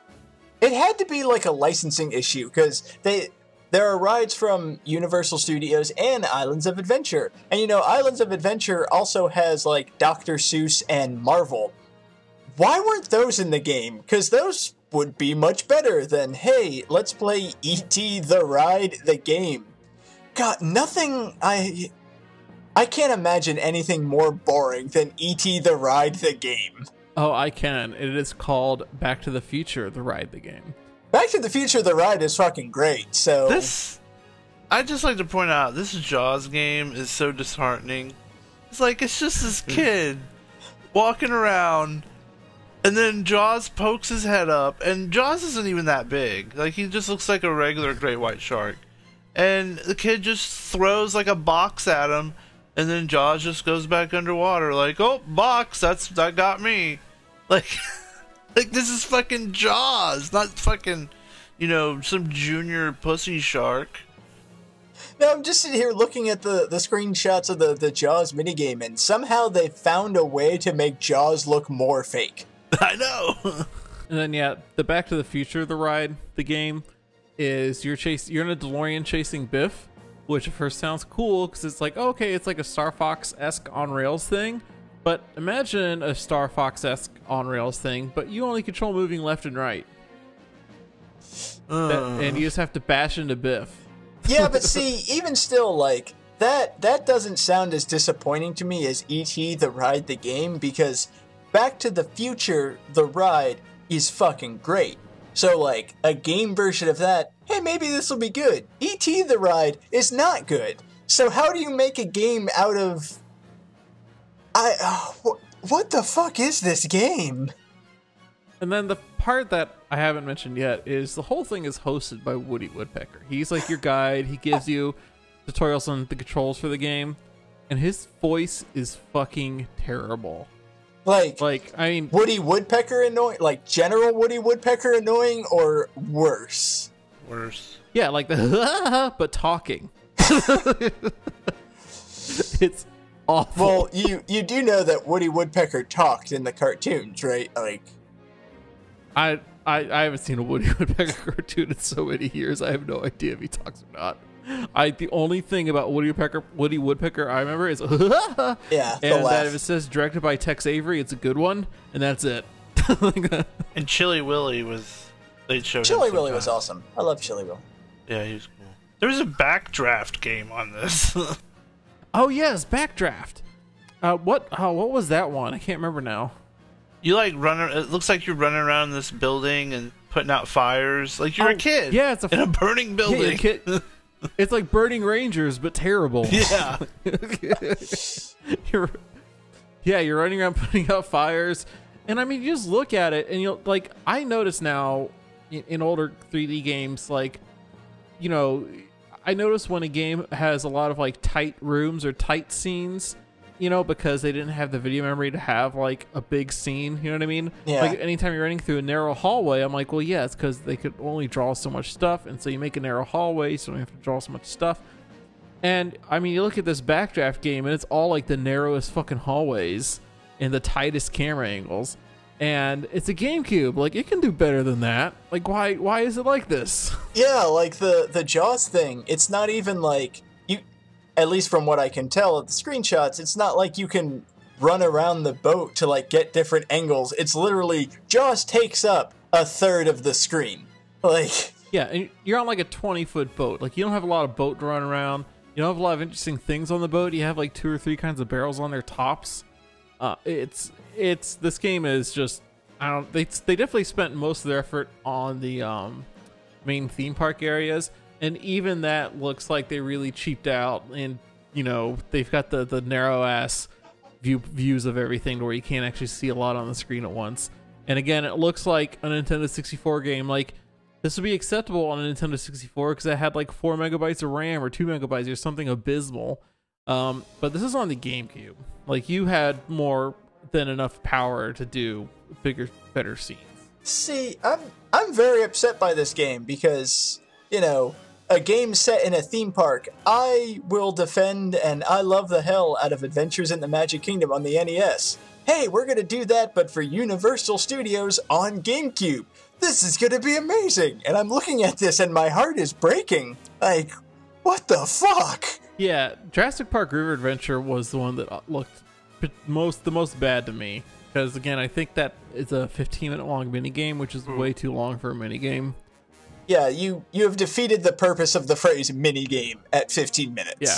it had to be like a licensing issue because they there are rides from Universal Studios and Islands of Adventure, and you know Islands of Adventure also has like Dr. Seuss and Marvel. Why weren't those in the game? Because those would be much better than hey, let's play E.T. the Ride the game. God, nothing I. I can't imagine anything more boring than E.T. the Ride the game. Oh, I can. It is called Back to the Future: The Ride the Game. Back to the Future the Ride is fucking great. So This, I just like to point out, this Jaws game is so disheartening. It's like it's just this hmm. kid walking around, and then Jaws pokes his head up, and Jaws isn't even that big. Like he just looks like a regular great white shark, and the kid just throws like a box at him, and then Jaws just goes back underwater, like oh box, that's that got me, like. Like this is fucking Jaws, not fucking, you know, some junior pussy shark. now I'm just sitting here looking at the, the screenshots of the, the Jaws minigame, and somehow they found a way to make Jaws look more fake. I know. And then yeah, the Back to the Future: The Ride the game is you're chase you're in a DeLorean chasing Biff, which at first sounds cool because it's like okay, it's like a Star Fox esque on rails thing. But imagine a Star Fox esque on rails thing, but you only control moving left and right, That- uh. and you just have to bash into Biff. Yeah, but see, even still, like that that doesn't sound as disappointing to me as E.T. the Ride the game because Back to the Future the ride is fucking great. So like a game version of that, hey, maybe this will be good. E.T. the Ride is not good. So how do you make a game out of I uh, wh- what the fuck is this game? And then the part that I haven't mentioned yet is the whole thing is hosted by Woody Woodpecker. He's like your guide. He gives you tutorials on the controls for the game, and his voice is fucking terrible. Like, Like, I mean, Woody Woodpecker annoying, like General Woody Woodpecker annoying, or worse. Worse. yeah, like the but talking. it's awful. Well, you you do know that Woody Woodpecker talked in the cartoons, right? Like, I, I I haven't seen a Woody Woodpecker cartoon in so many years. I have no idea if he talks or not. I the only thing about Woody Woodpecker Woody Woodpecker I remember is yeah, and laugh. that if it says directed by Tex Avery, it's a good one, and that's it. Uh, and Chilly Willy was. They showed. Chilly Willy was awesome. I love Chilly Willy. Yeah, he was cool. There was a backdraft game on this. Oh yes, Backdraft. Uh, what? Oh, what was that one? I can't remember now. you like running. It looks like you're running around this building and putting out fires, like you're Oh, a kid. yeah, it's a- in a burning building. kid- it's like Burning Rangers, but terrible. yeah. you're, yeah, you're running around putting out fires, and I mean, you just look at it, and you'll like. I notice now in, in older 3D games, like, you know, I notice when a game has a lot of like tight rooms or tight scenes, you know, because they didn't have the video memory to have like a big scene. You know what I mean? Yeah. Like anytime you're running through a narrow hallway, I'm like, well, yeah, it's because they could only draw so much stuff, and so you make a narrow hallway, so you don't have to draw so much stuff. And I mean, you look at this backdraft game, and it's all like the narrowest fucking hallways and the tightest camera angles. And it's a GameCube. Like it can do better than that. Like why? Why is it like this? Yeah, like the the Jaws thing. It's not even like you. At least from what I can tell at the screenshots, it's not like you can run around the boat to like get different angles. It's literally Jaws takes up a third of the screen. Like Yeah, and you're on like a 20 foot boat. Like you don't have a lot of boat to run around. You don't have a lot of interesting things on the boat. You have like two or three kinds of barrels on their tops. Uh, it's it's this game is just I don't they they definitely spent most of their effort on the um main theme park areas, and even that looks like they really cheaped out. And you know they've got the the narrow ass view views of everything to where you can't actually see a lot on the screen at once. And again, it looks like a Nintendo 64 game. Like this would be acceptable on a Nintendo 64 because it had like four megabytes of RAM or two megabytes or something abysmal. Um, but this is on the GameCube. Like you had more than enough power to do bigger, better scenes. See, I'm I'm very upset by this game because, you know, a game set in a theme park. I will defend and I love the hell out of Adventures in the Magic Kingdom on the NES. Hey, we're going to do that but for Universal Studios on GameCube. This is going to be amazing. And I'm looking at this and my heart is breaking. Like, what the fuck? Yeah, Jurassic Park River Adventure was the one that looked most the most bad to me because again, I think that it's a 15 minute long mini game, which is hmm. way too long for a mini game. Yeah, you you have defeated the purpose of the phrase mini game at 15 minutes. Yeah.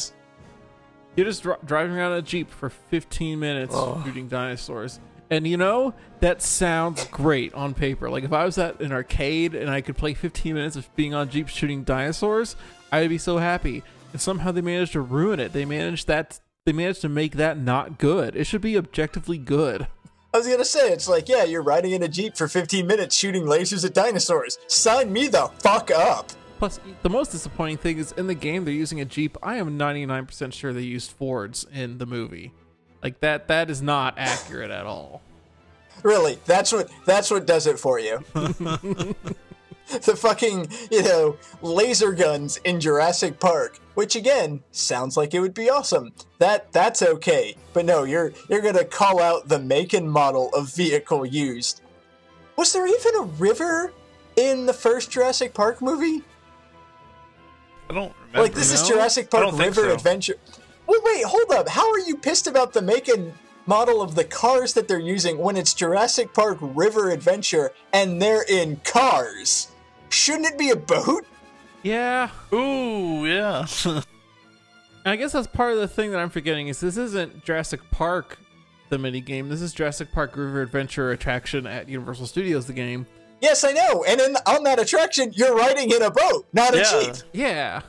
You're just dri- driving around a jeep for 15 minutes Ugh. shooting dinosaurs. And you know, that sounds great on paper. Like if I was at an arcade and I could play 15 minutes of being on jeep shooting dinosaurs, I'd be so happy. And somehow they managed to ruin it. They managed that they managed to make that not good. It should be objectively good. I was gonna say, it's like, yeah, you're riding in a Jeep for 15 minutes shooting lasers at dinosaurs. Sign me the fuck up. Plus, the most disappointing thing is in the game they're using a Jeep. I am 99% sure they used Fords in the movie. Like that that is not accurate at all. Really, that's what that's what does it for you. the fucking, you know, laser guns in Jurassic Park, which again sounds like it would be awesome. That that's okay. But no, you're you're going to call out the make and model of vehicle used. Was there even a river in the first Jurassic Park movie? I don't remember. Like this is Jurassic Park River so. Adventure. Well, wait, hold up. How are you pissed about the make and model of the cars that they're using when it's Jurassic Park River Adventure and they're in cars? Shouldn't it be a boat? Yeah, Ooh, yeah. I guess that's part of the thing that I'm forgetting is this isn't Jurassic Park, the mini game. This is Jurassic Park River Adventure attraction at Universal Studios, the game. Yes, I know. And in, on that attraction, you're riding in a boat, not a Yeah. jeep. Yeah.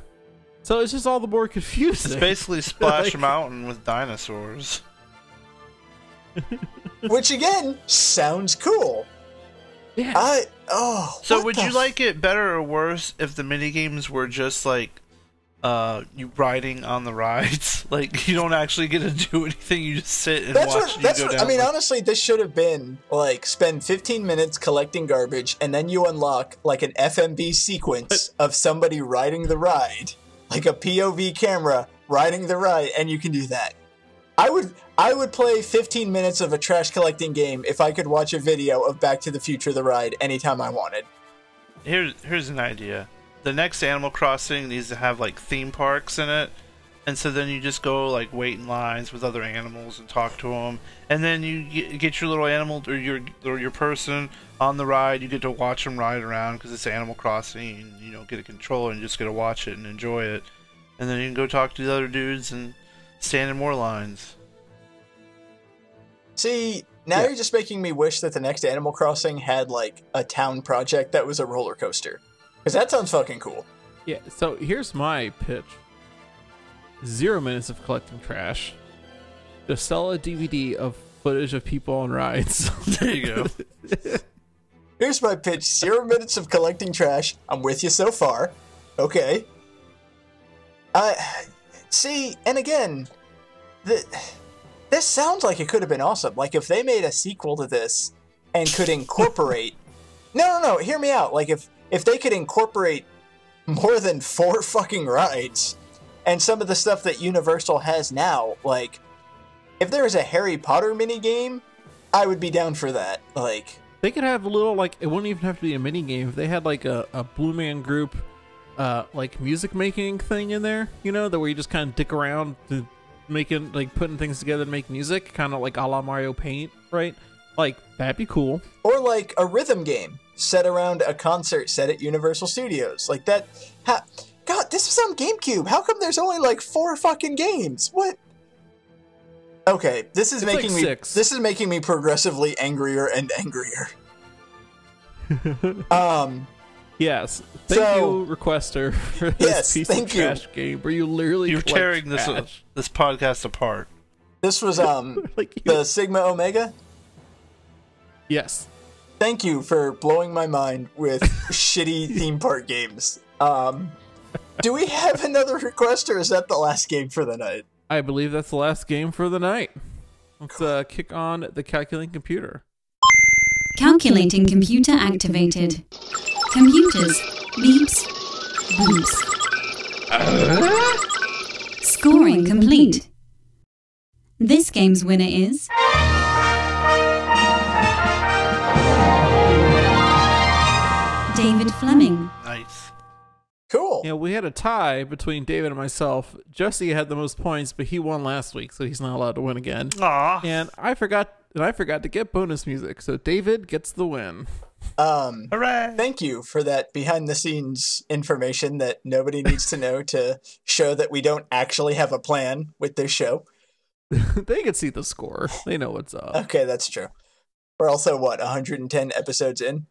So it's just all the more confusing. it's basically Splash Like- Mountain with dinosaurs. Which again sounds cool. yeah. I oh. So would you f- like it better or worse if the minigames were just like uh you riding on the rides? Like you don't actually get to do anything, you just sit and That's watch what. you That's go what. down. I mean, like- honestly, this should have been like spend 15 minutes collecting garbage, and then you unlock like an FMV sequence of somebody riding the ride, like a POV camera riding the ride, and you can do that. I would. I would play 15 minutes of a trash collecting game if I could watch a video of Back to the Future: The Ride anytime I wanted. here's here's an idea. The next Animal Crossing needs to have like theme parks in it, and so then you just go like wait in lines with other animals and talk to them, and then you get, your little animal or your or your person on the ride. You get to watch them ride around because it's Animal Crossing, and you don't get a controller and you just get to watch it and enjoy it, and then you can go talk to the other dudes and stand in more lines. See, now Yeah. you're just making me wish that the next Animal Crossing had like a town project that was a roller coaster, because that sounds fucking cool. Yeah, so here's my pitch. Zero minutes of collecting trash. Just sell a DVD of footage of people on rides. There you go. Here's my pitch: zero minutes of collecting trash. I'm with you so far. Okay. I see, and again, the this sounds like it could have been awesome. Like if they made a sequel to this and could incorporate. no, no, no. Hear me out. Like if if they could incorporate more than four fucking rides and some of the stuff that Universal has now, like if there was a Harry Potter mini game, I would be down for that. Like They could have a little like it wouldn't even have to be a mini game. If they had like a, a Blue Man Group, uh, like music making thing in there, you know, that where you just kind of dick around to making like putting things together to make music, kind of like a la Mario Paint, right? Like that'd be cool. or like a rhythm game set around a concert set at Universal Studios. Like that. Ha- God, this was on GameCube. How come there's only like four fucking games? What? Okay, this is It's like making me. six. This is making me progressively angrier and angrier. um. Yes. Thank So- you, requester, for this Yes, piece thank of you. trash game where you literally You're collect tearing this uh, this podcast apart. This was um like you, the Sigma Omega. yes. Thank you for blowing my mind with shitty theme park games. Um, do we have another request, or is that the last game for the night? I believe that's the last game for the night. Let's uh, kick on the calculating computer. Calculating computer activated. Computers. Beeps. Boops. Scoring complete. This game's winner is. David Fleming. Nice. Cool. Yeah, we had a tie between David and myself. Jesse had the most points, but he won last week, so he's not allowed to win again. Aw. And I forgot, and I forgot to get bonus music, so David gets the win. Um, Hooray. thank you for that behind the scenes information that nobody needs to know to show that we don't actually have a plan with this show. they can see the score. They know what's up. Okay, that's true. We're also what 110 episodes in.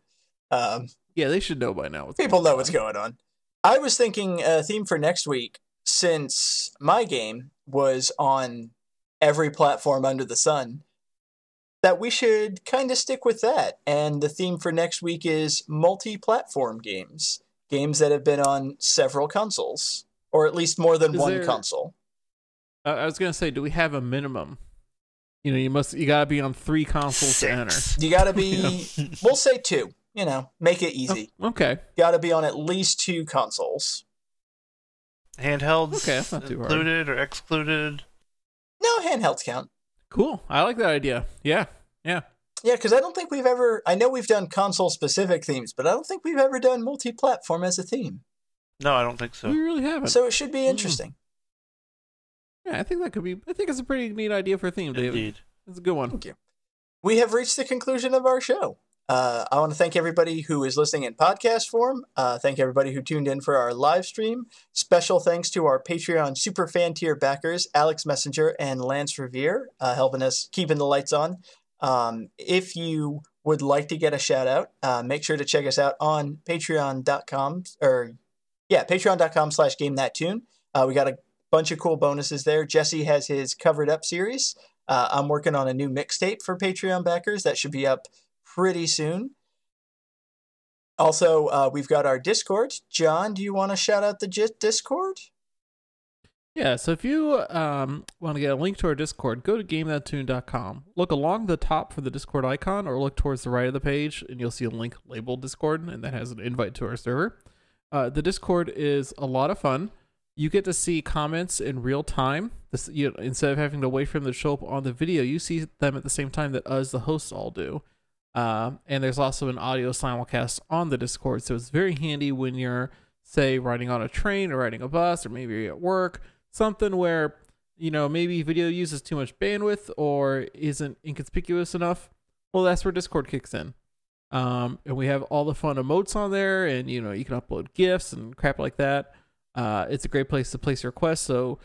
Um, Yeah, they should know by now. What's people know on. what's going on. I was thinking a theme for next week, since my game was on every platform under the sun, that we should kind of stick with that. And the theme for next week is multi platform games, games that have been on several consoles, or at least more than Is one there- console. I was gonna say, do we have a minimum? You know, you must you gotta be on three consoles to enter. You got to be, we'll say two, you know, make it easy. Oh, okay, Got to be on at least two consoles. Handhelds Okay, that's not too hard. included or excluded. No, handhelds count. Cool. I like that idea. Yeah, yeah. Yeah, because I don't think we've ever. I know we've done console specific themes, but I don't think we've ever done multi platform as a theme. No, I don't think so. We really haven't. So it should be mm. interesting. yeah, I think that could be. I think it's a pretty neat idea for a theme, David. Indeed. It's a good one. Thank you. We have reached the conclusion of our show. Uh, I want to thank everybody who is listening in podcast form. Uh, thank everybody who tuned in for our live stream. Special thanks to our Patreon super fan tier backers, Alex Messenger and Lance Revere, uh, helping us keeping the lights on. Um, if you would like to get a shout out, uh, make sure to check us out on patreon.com or yeah, patreon.com slash game that tune. Uh, we got a bunch of cool bonuses there. Jesse has his covered up series. Uh, I'm working on a new mixtape for Patreon backers that should be up pretty soon. Also, uh, we've got our Discord. John, do you want to shout out the J- Discord? Yeah, so if you um, want to get a link to our Discord, go to GameThatTune.com. Look along the top for the Discord icon, or look towards the right of the page, and you'll see a link labeled Discord, and that has an invite to our server. Uh, the Discord is a lot of fun. You get to see comments in real time. This, you instead of having to wait for them to show up on the video, you see them at the same time that us, the hosts, all do. Um, and there's also an audio simulcast on the Discord, so it's very handy when you're, say, riding on a train or riding a bus, or maybe you're at work something where you know maybe video uses too much bandwidth or isn't inconspicuous enough. Well that's where discord kicks in. Um, and we have all the fun emotes on there and you know you can upload gifs and crap like that. Uh, it's a great place to place your requests. So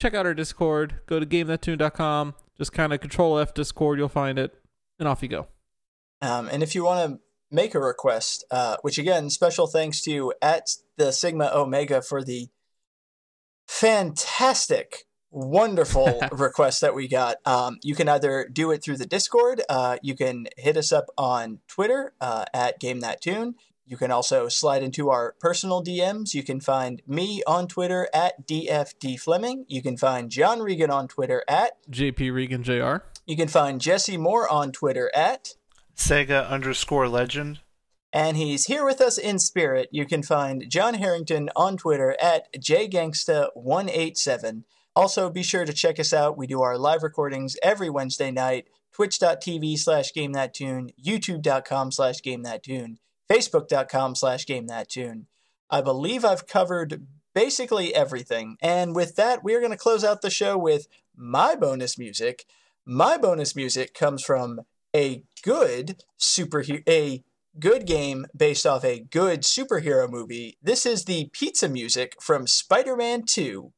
check out our discord. Go to gamethattune.com just kind of control f discord. You'll find it. And off you go Um, and if you want to make a request, uh, which again, special thanks to at the Sigma Omega for the fantastic, wonderful request that we got. Um, you can either do it through the Discord, uh, you can hit us up on Twitter uh, at Game That Tune. You can also slide into our personal DMs. You can find me on Twitter at DFDFleming. You can find John Regan on Twitter at. JP Regan Jr. You can find Jesse Moore on Twitter at. Sega underscore legend. And he's here with us in spirit. You can find John Harrington on Twitter at jgangsta187. Also, be sure to check us out. We do our live recordings every Wednesday night. Twitch.tv slash Game That Tune, YouTube.com slash Game That Tune, Facebook.com slash Game That Tune. I believe I've covered basically everything. And with that, we are going to close out the show with my bonus music. My bonus music comes from a good superhero, a good game based off a good superhero movie. This is the pizza music from Spider Man 2.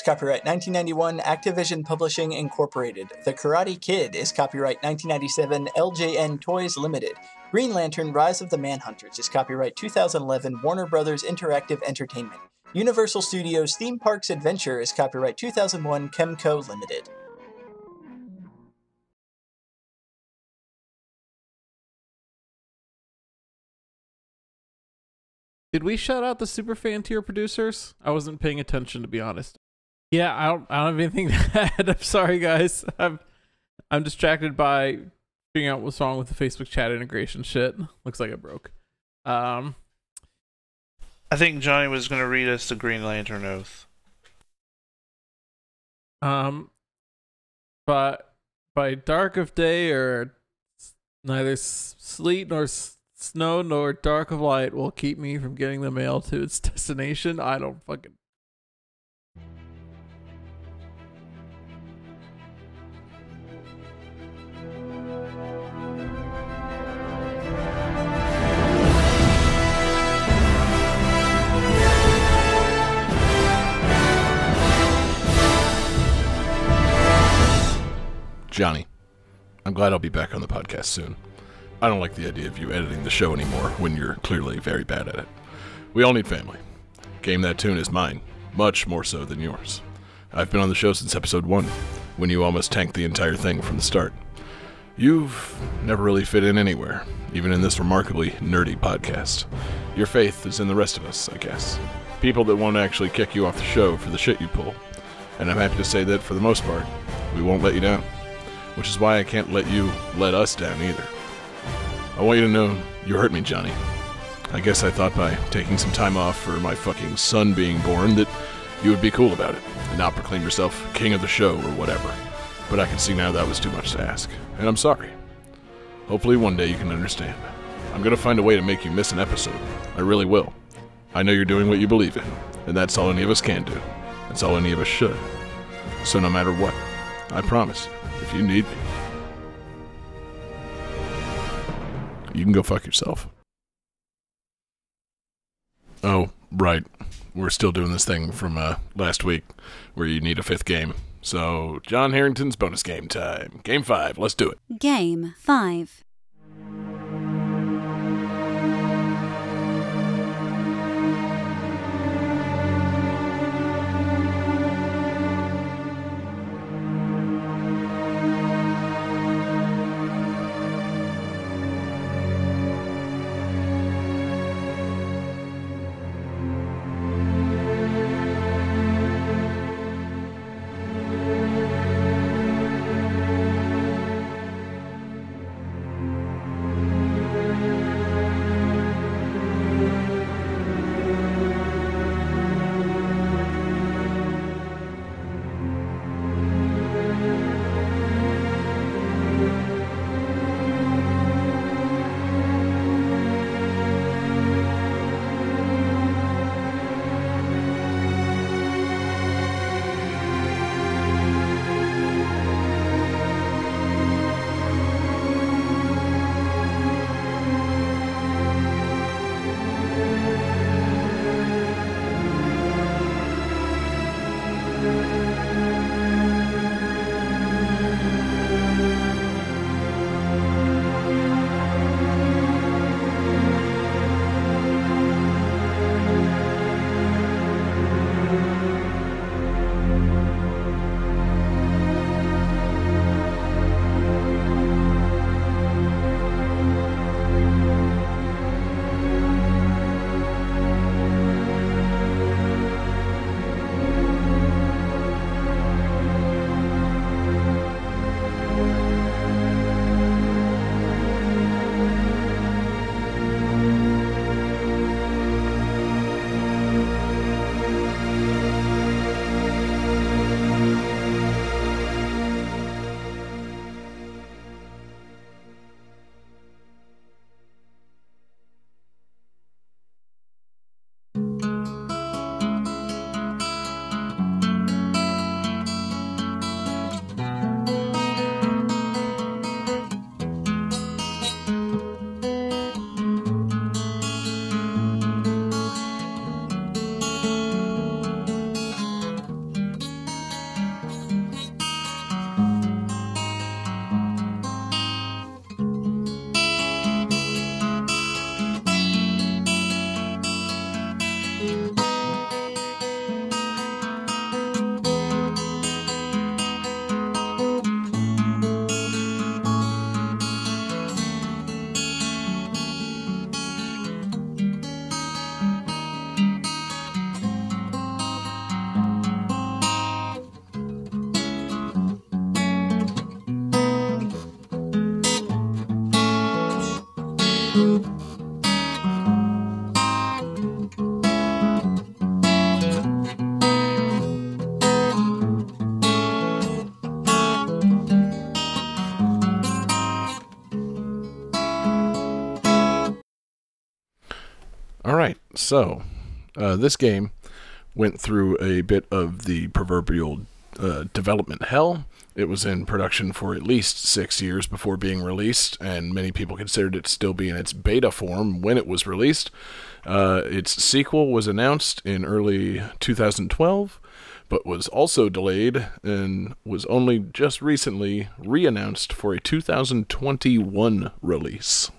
Is copyright 1991 Activision Publishing Incorporated. The Karate Kid is copyright 1997 LJN Toys Limited. Green Lantern Rise of the Manhunters is copyright 2011 Warner Brothers Interactive Entertainment. Universal Studios Theme Parks Adventure is copyright 2001 Kemco Limited. Did we shout out the super fan tier producers? I wasn't paying attention to be honest. Yeah, I don't. I don't have anything to add. I'm sorry, guys. I'm I'm distracted by figuring out what's wrong with the Facebook chat integration shit. Looks like it broke. Um, I think Johnny was going to read us the Green Lantern Oath. um, but by dark of day or neither sleet nor snow nor dark of light will keep me from getting the mail to its destination. I don't fucking. Johnny, I'm glad I'll be back on the podcast soon. I don't like the idea of you editing the show anymore when you're clearly very bad at it. We all need family. Game That Tune is mine, much more so than yours. I've been on the show since episode 1, when you almost tanked the entire thing from the start. You've never really fit in anywhere, even in this remarkably nerdy podcast. Your faith is in the rest of us, I guess. People that won't actually kick you off the show for the shit you pull. And I'm happy to say that, for the most part, we won't let you down. Which is why I can't let you let us down either. I want you to know you hurt me, Johnny. I guess I thought by taking some time off for my fucking son being born that you would be cool about it and not proclaim yourself king of the show or whatever. But I can see now that was too much to ask, and I'm sorry. Hopefully one day you can understand. I'm gonna find a way to make you miss an episode. I really will. I know you're doing what you believe in, and that's all any of us can do. That's all any of us should. So no matter what, I promise, if you need me, you can go fuck yourself. Oh, right. We're still doing this thing from uh, last week where you need a fifth game. So, John Harrington's bonus game time. Game five. Let's do it. Game 5. So uh, this game went through a bit of the proverbial uh, development hell. It was in production for at least six years before being released, and many people considered it still be in its beta form when it was released. Uh, its sequel was announced in early 2012, but was also delayed and was only just recently re announced for a 2021 release.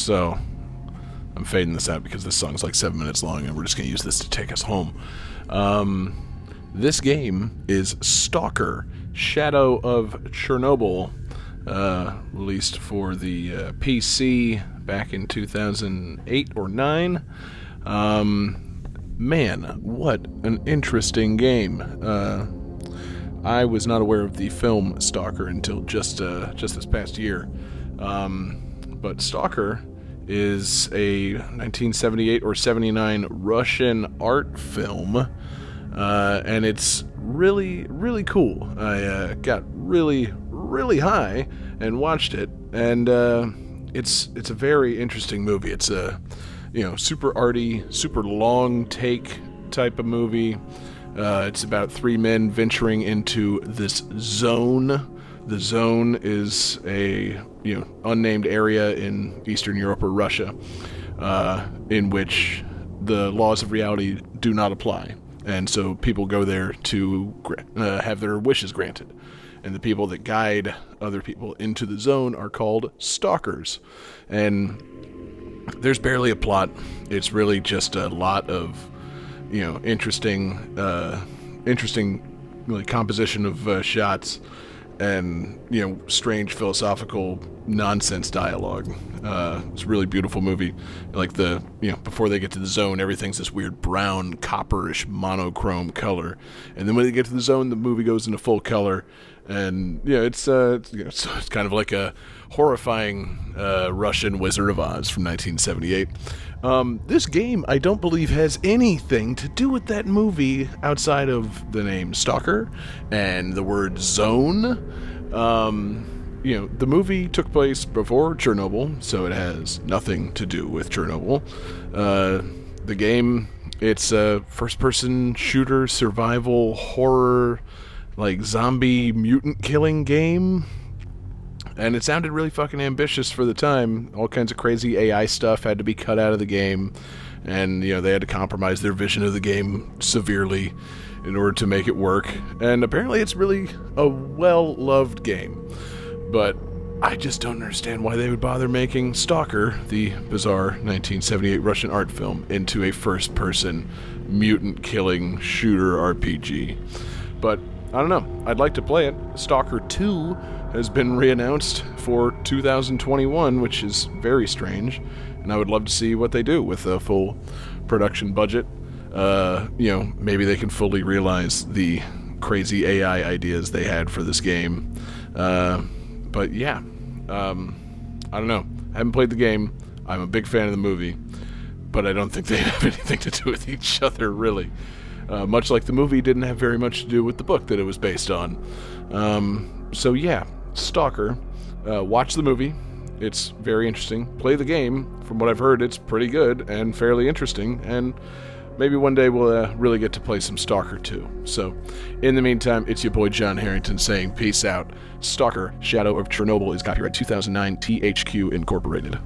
So I'm fading this out because this song's like seven minutes long, and we're just gonna use this to take us home. Um, this game is Stalker: Shadow of Chernobyl, uh, released for the uh, PC back in 2008 or nine. Um, man, what an interesting game! Uh, I was not aware of the film Stalker until just uh, just this past year. Um, but Stalker is a 1978 or 79 Russian art film, uh, and it's really really cool. I uh, got really really high and watched it, and uh, it's it's a very interesting movie. It's a you know super arty, super long take type of movie. Uh, it's about three men venturing into this zone. The zone is a you know unnamed area in Eastern Europe or Russia, uh, in which the laws of reality do not apply, and so people go there to uh, have their wishes granted. And the people that guide other people into the zone are called stalkers, and there's barely a plot. It's really just a lot of, you know, interesting, uh, interesting, like composition of uh, shots, and you know, strange philosophical nonsense dialogue. Uh, it's a really beautiful movie. Like the, you know, before they get to the zone, everything's this weird brown, copperish, monochrome color, and then when they get to the zone, the movie goes into full color, and yeah, it's uh, it's, you know, so it's kind of like a horrifying uh, Russian Wizard of Oz from 1978. Um, this game, I don't believe, has anything to do with that movie outside of the name Stalker and the word zone. Um, you know, the movie took place before Chernobyl, so it has nothing to do with Chernobyl. Uh, the game, it's a first person shooter, survival, horror, like zombie mutant killing game and it sounded really fucking ambitious for the time. All kinds of crazy AI stuff had to be cut out of the game, and you know they had to compromise their vision of the game severely in order to make it work. And apparently, it's really a well-loved game, but I just don't understand why they would bother making Stalker, the bizarre 1978 Russian art film, into a first-person mutant killing shooter RPG. But I don't know. I'd like to play it. Stalker 2 has been reannounced for 2021, which is very strange. And I would love to see what they do with a full production budget. Uh, you know, maybe they can fully realize the crazy AI ideas they had for this game. Uh, but yeah, um, I don't know. I haven't played the game. I'm a big fan of the movie, but I don't think they have anything to do with each other, really. Uh, much like the movie didn't have very much to do with the book that it was based on. Um, so yeah, Stalker. Uh, watch the movie. It's very interesting. Play the game. From what I've heard, it's pretty good and fairly interesting. And maybe one day we'll uh, really get to play some Stalker too. So, in the meantime, it's your boy John Harrington saying peace out. Stalker Shadow of Chernobyl is copyright 2009 THQ Incorporated.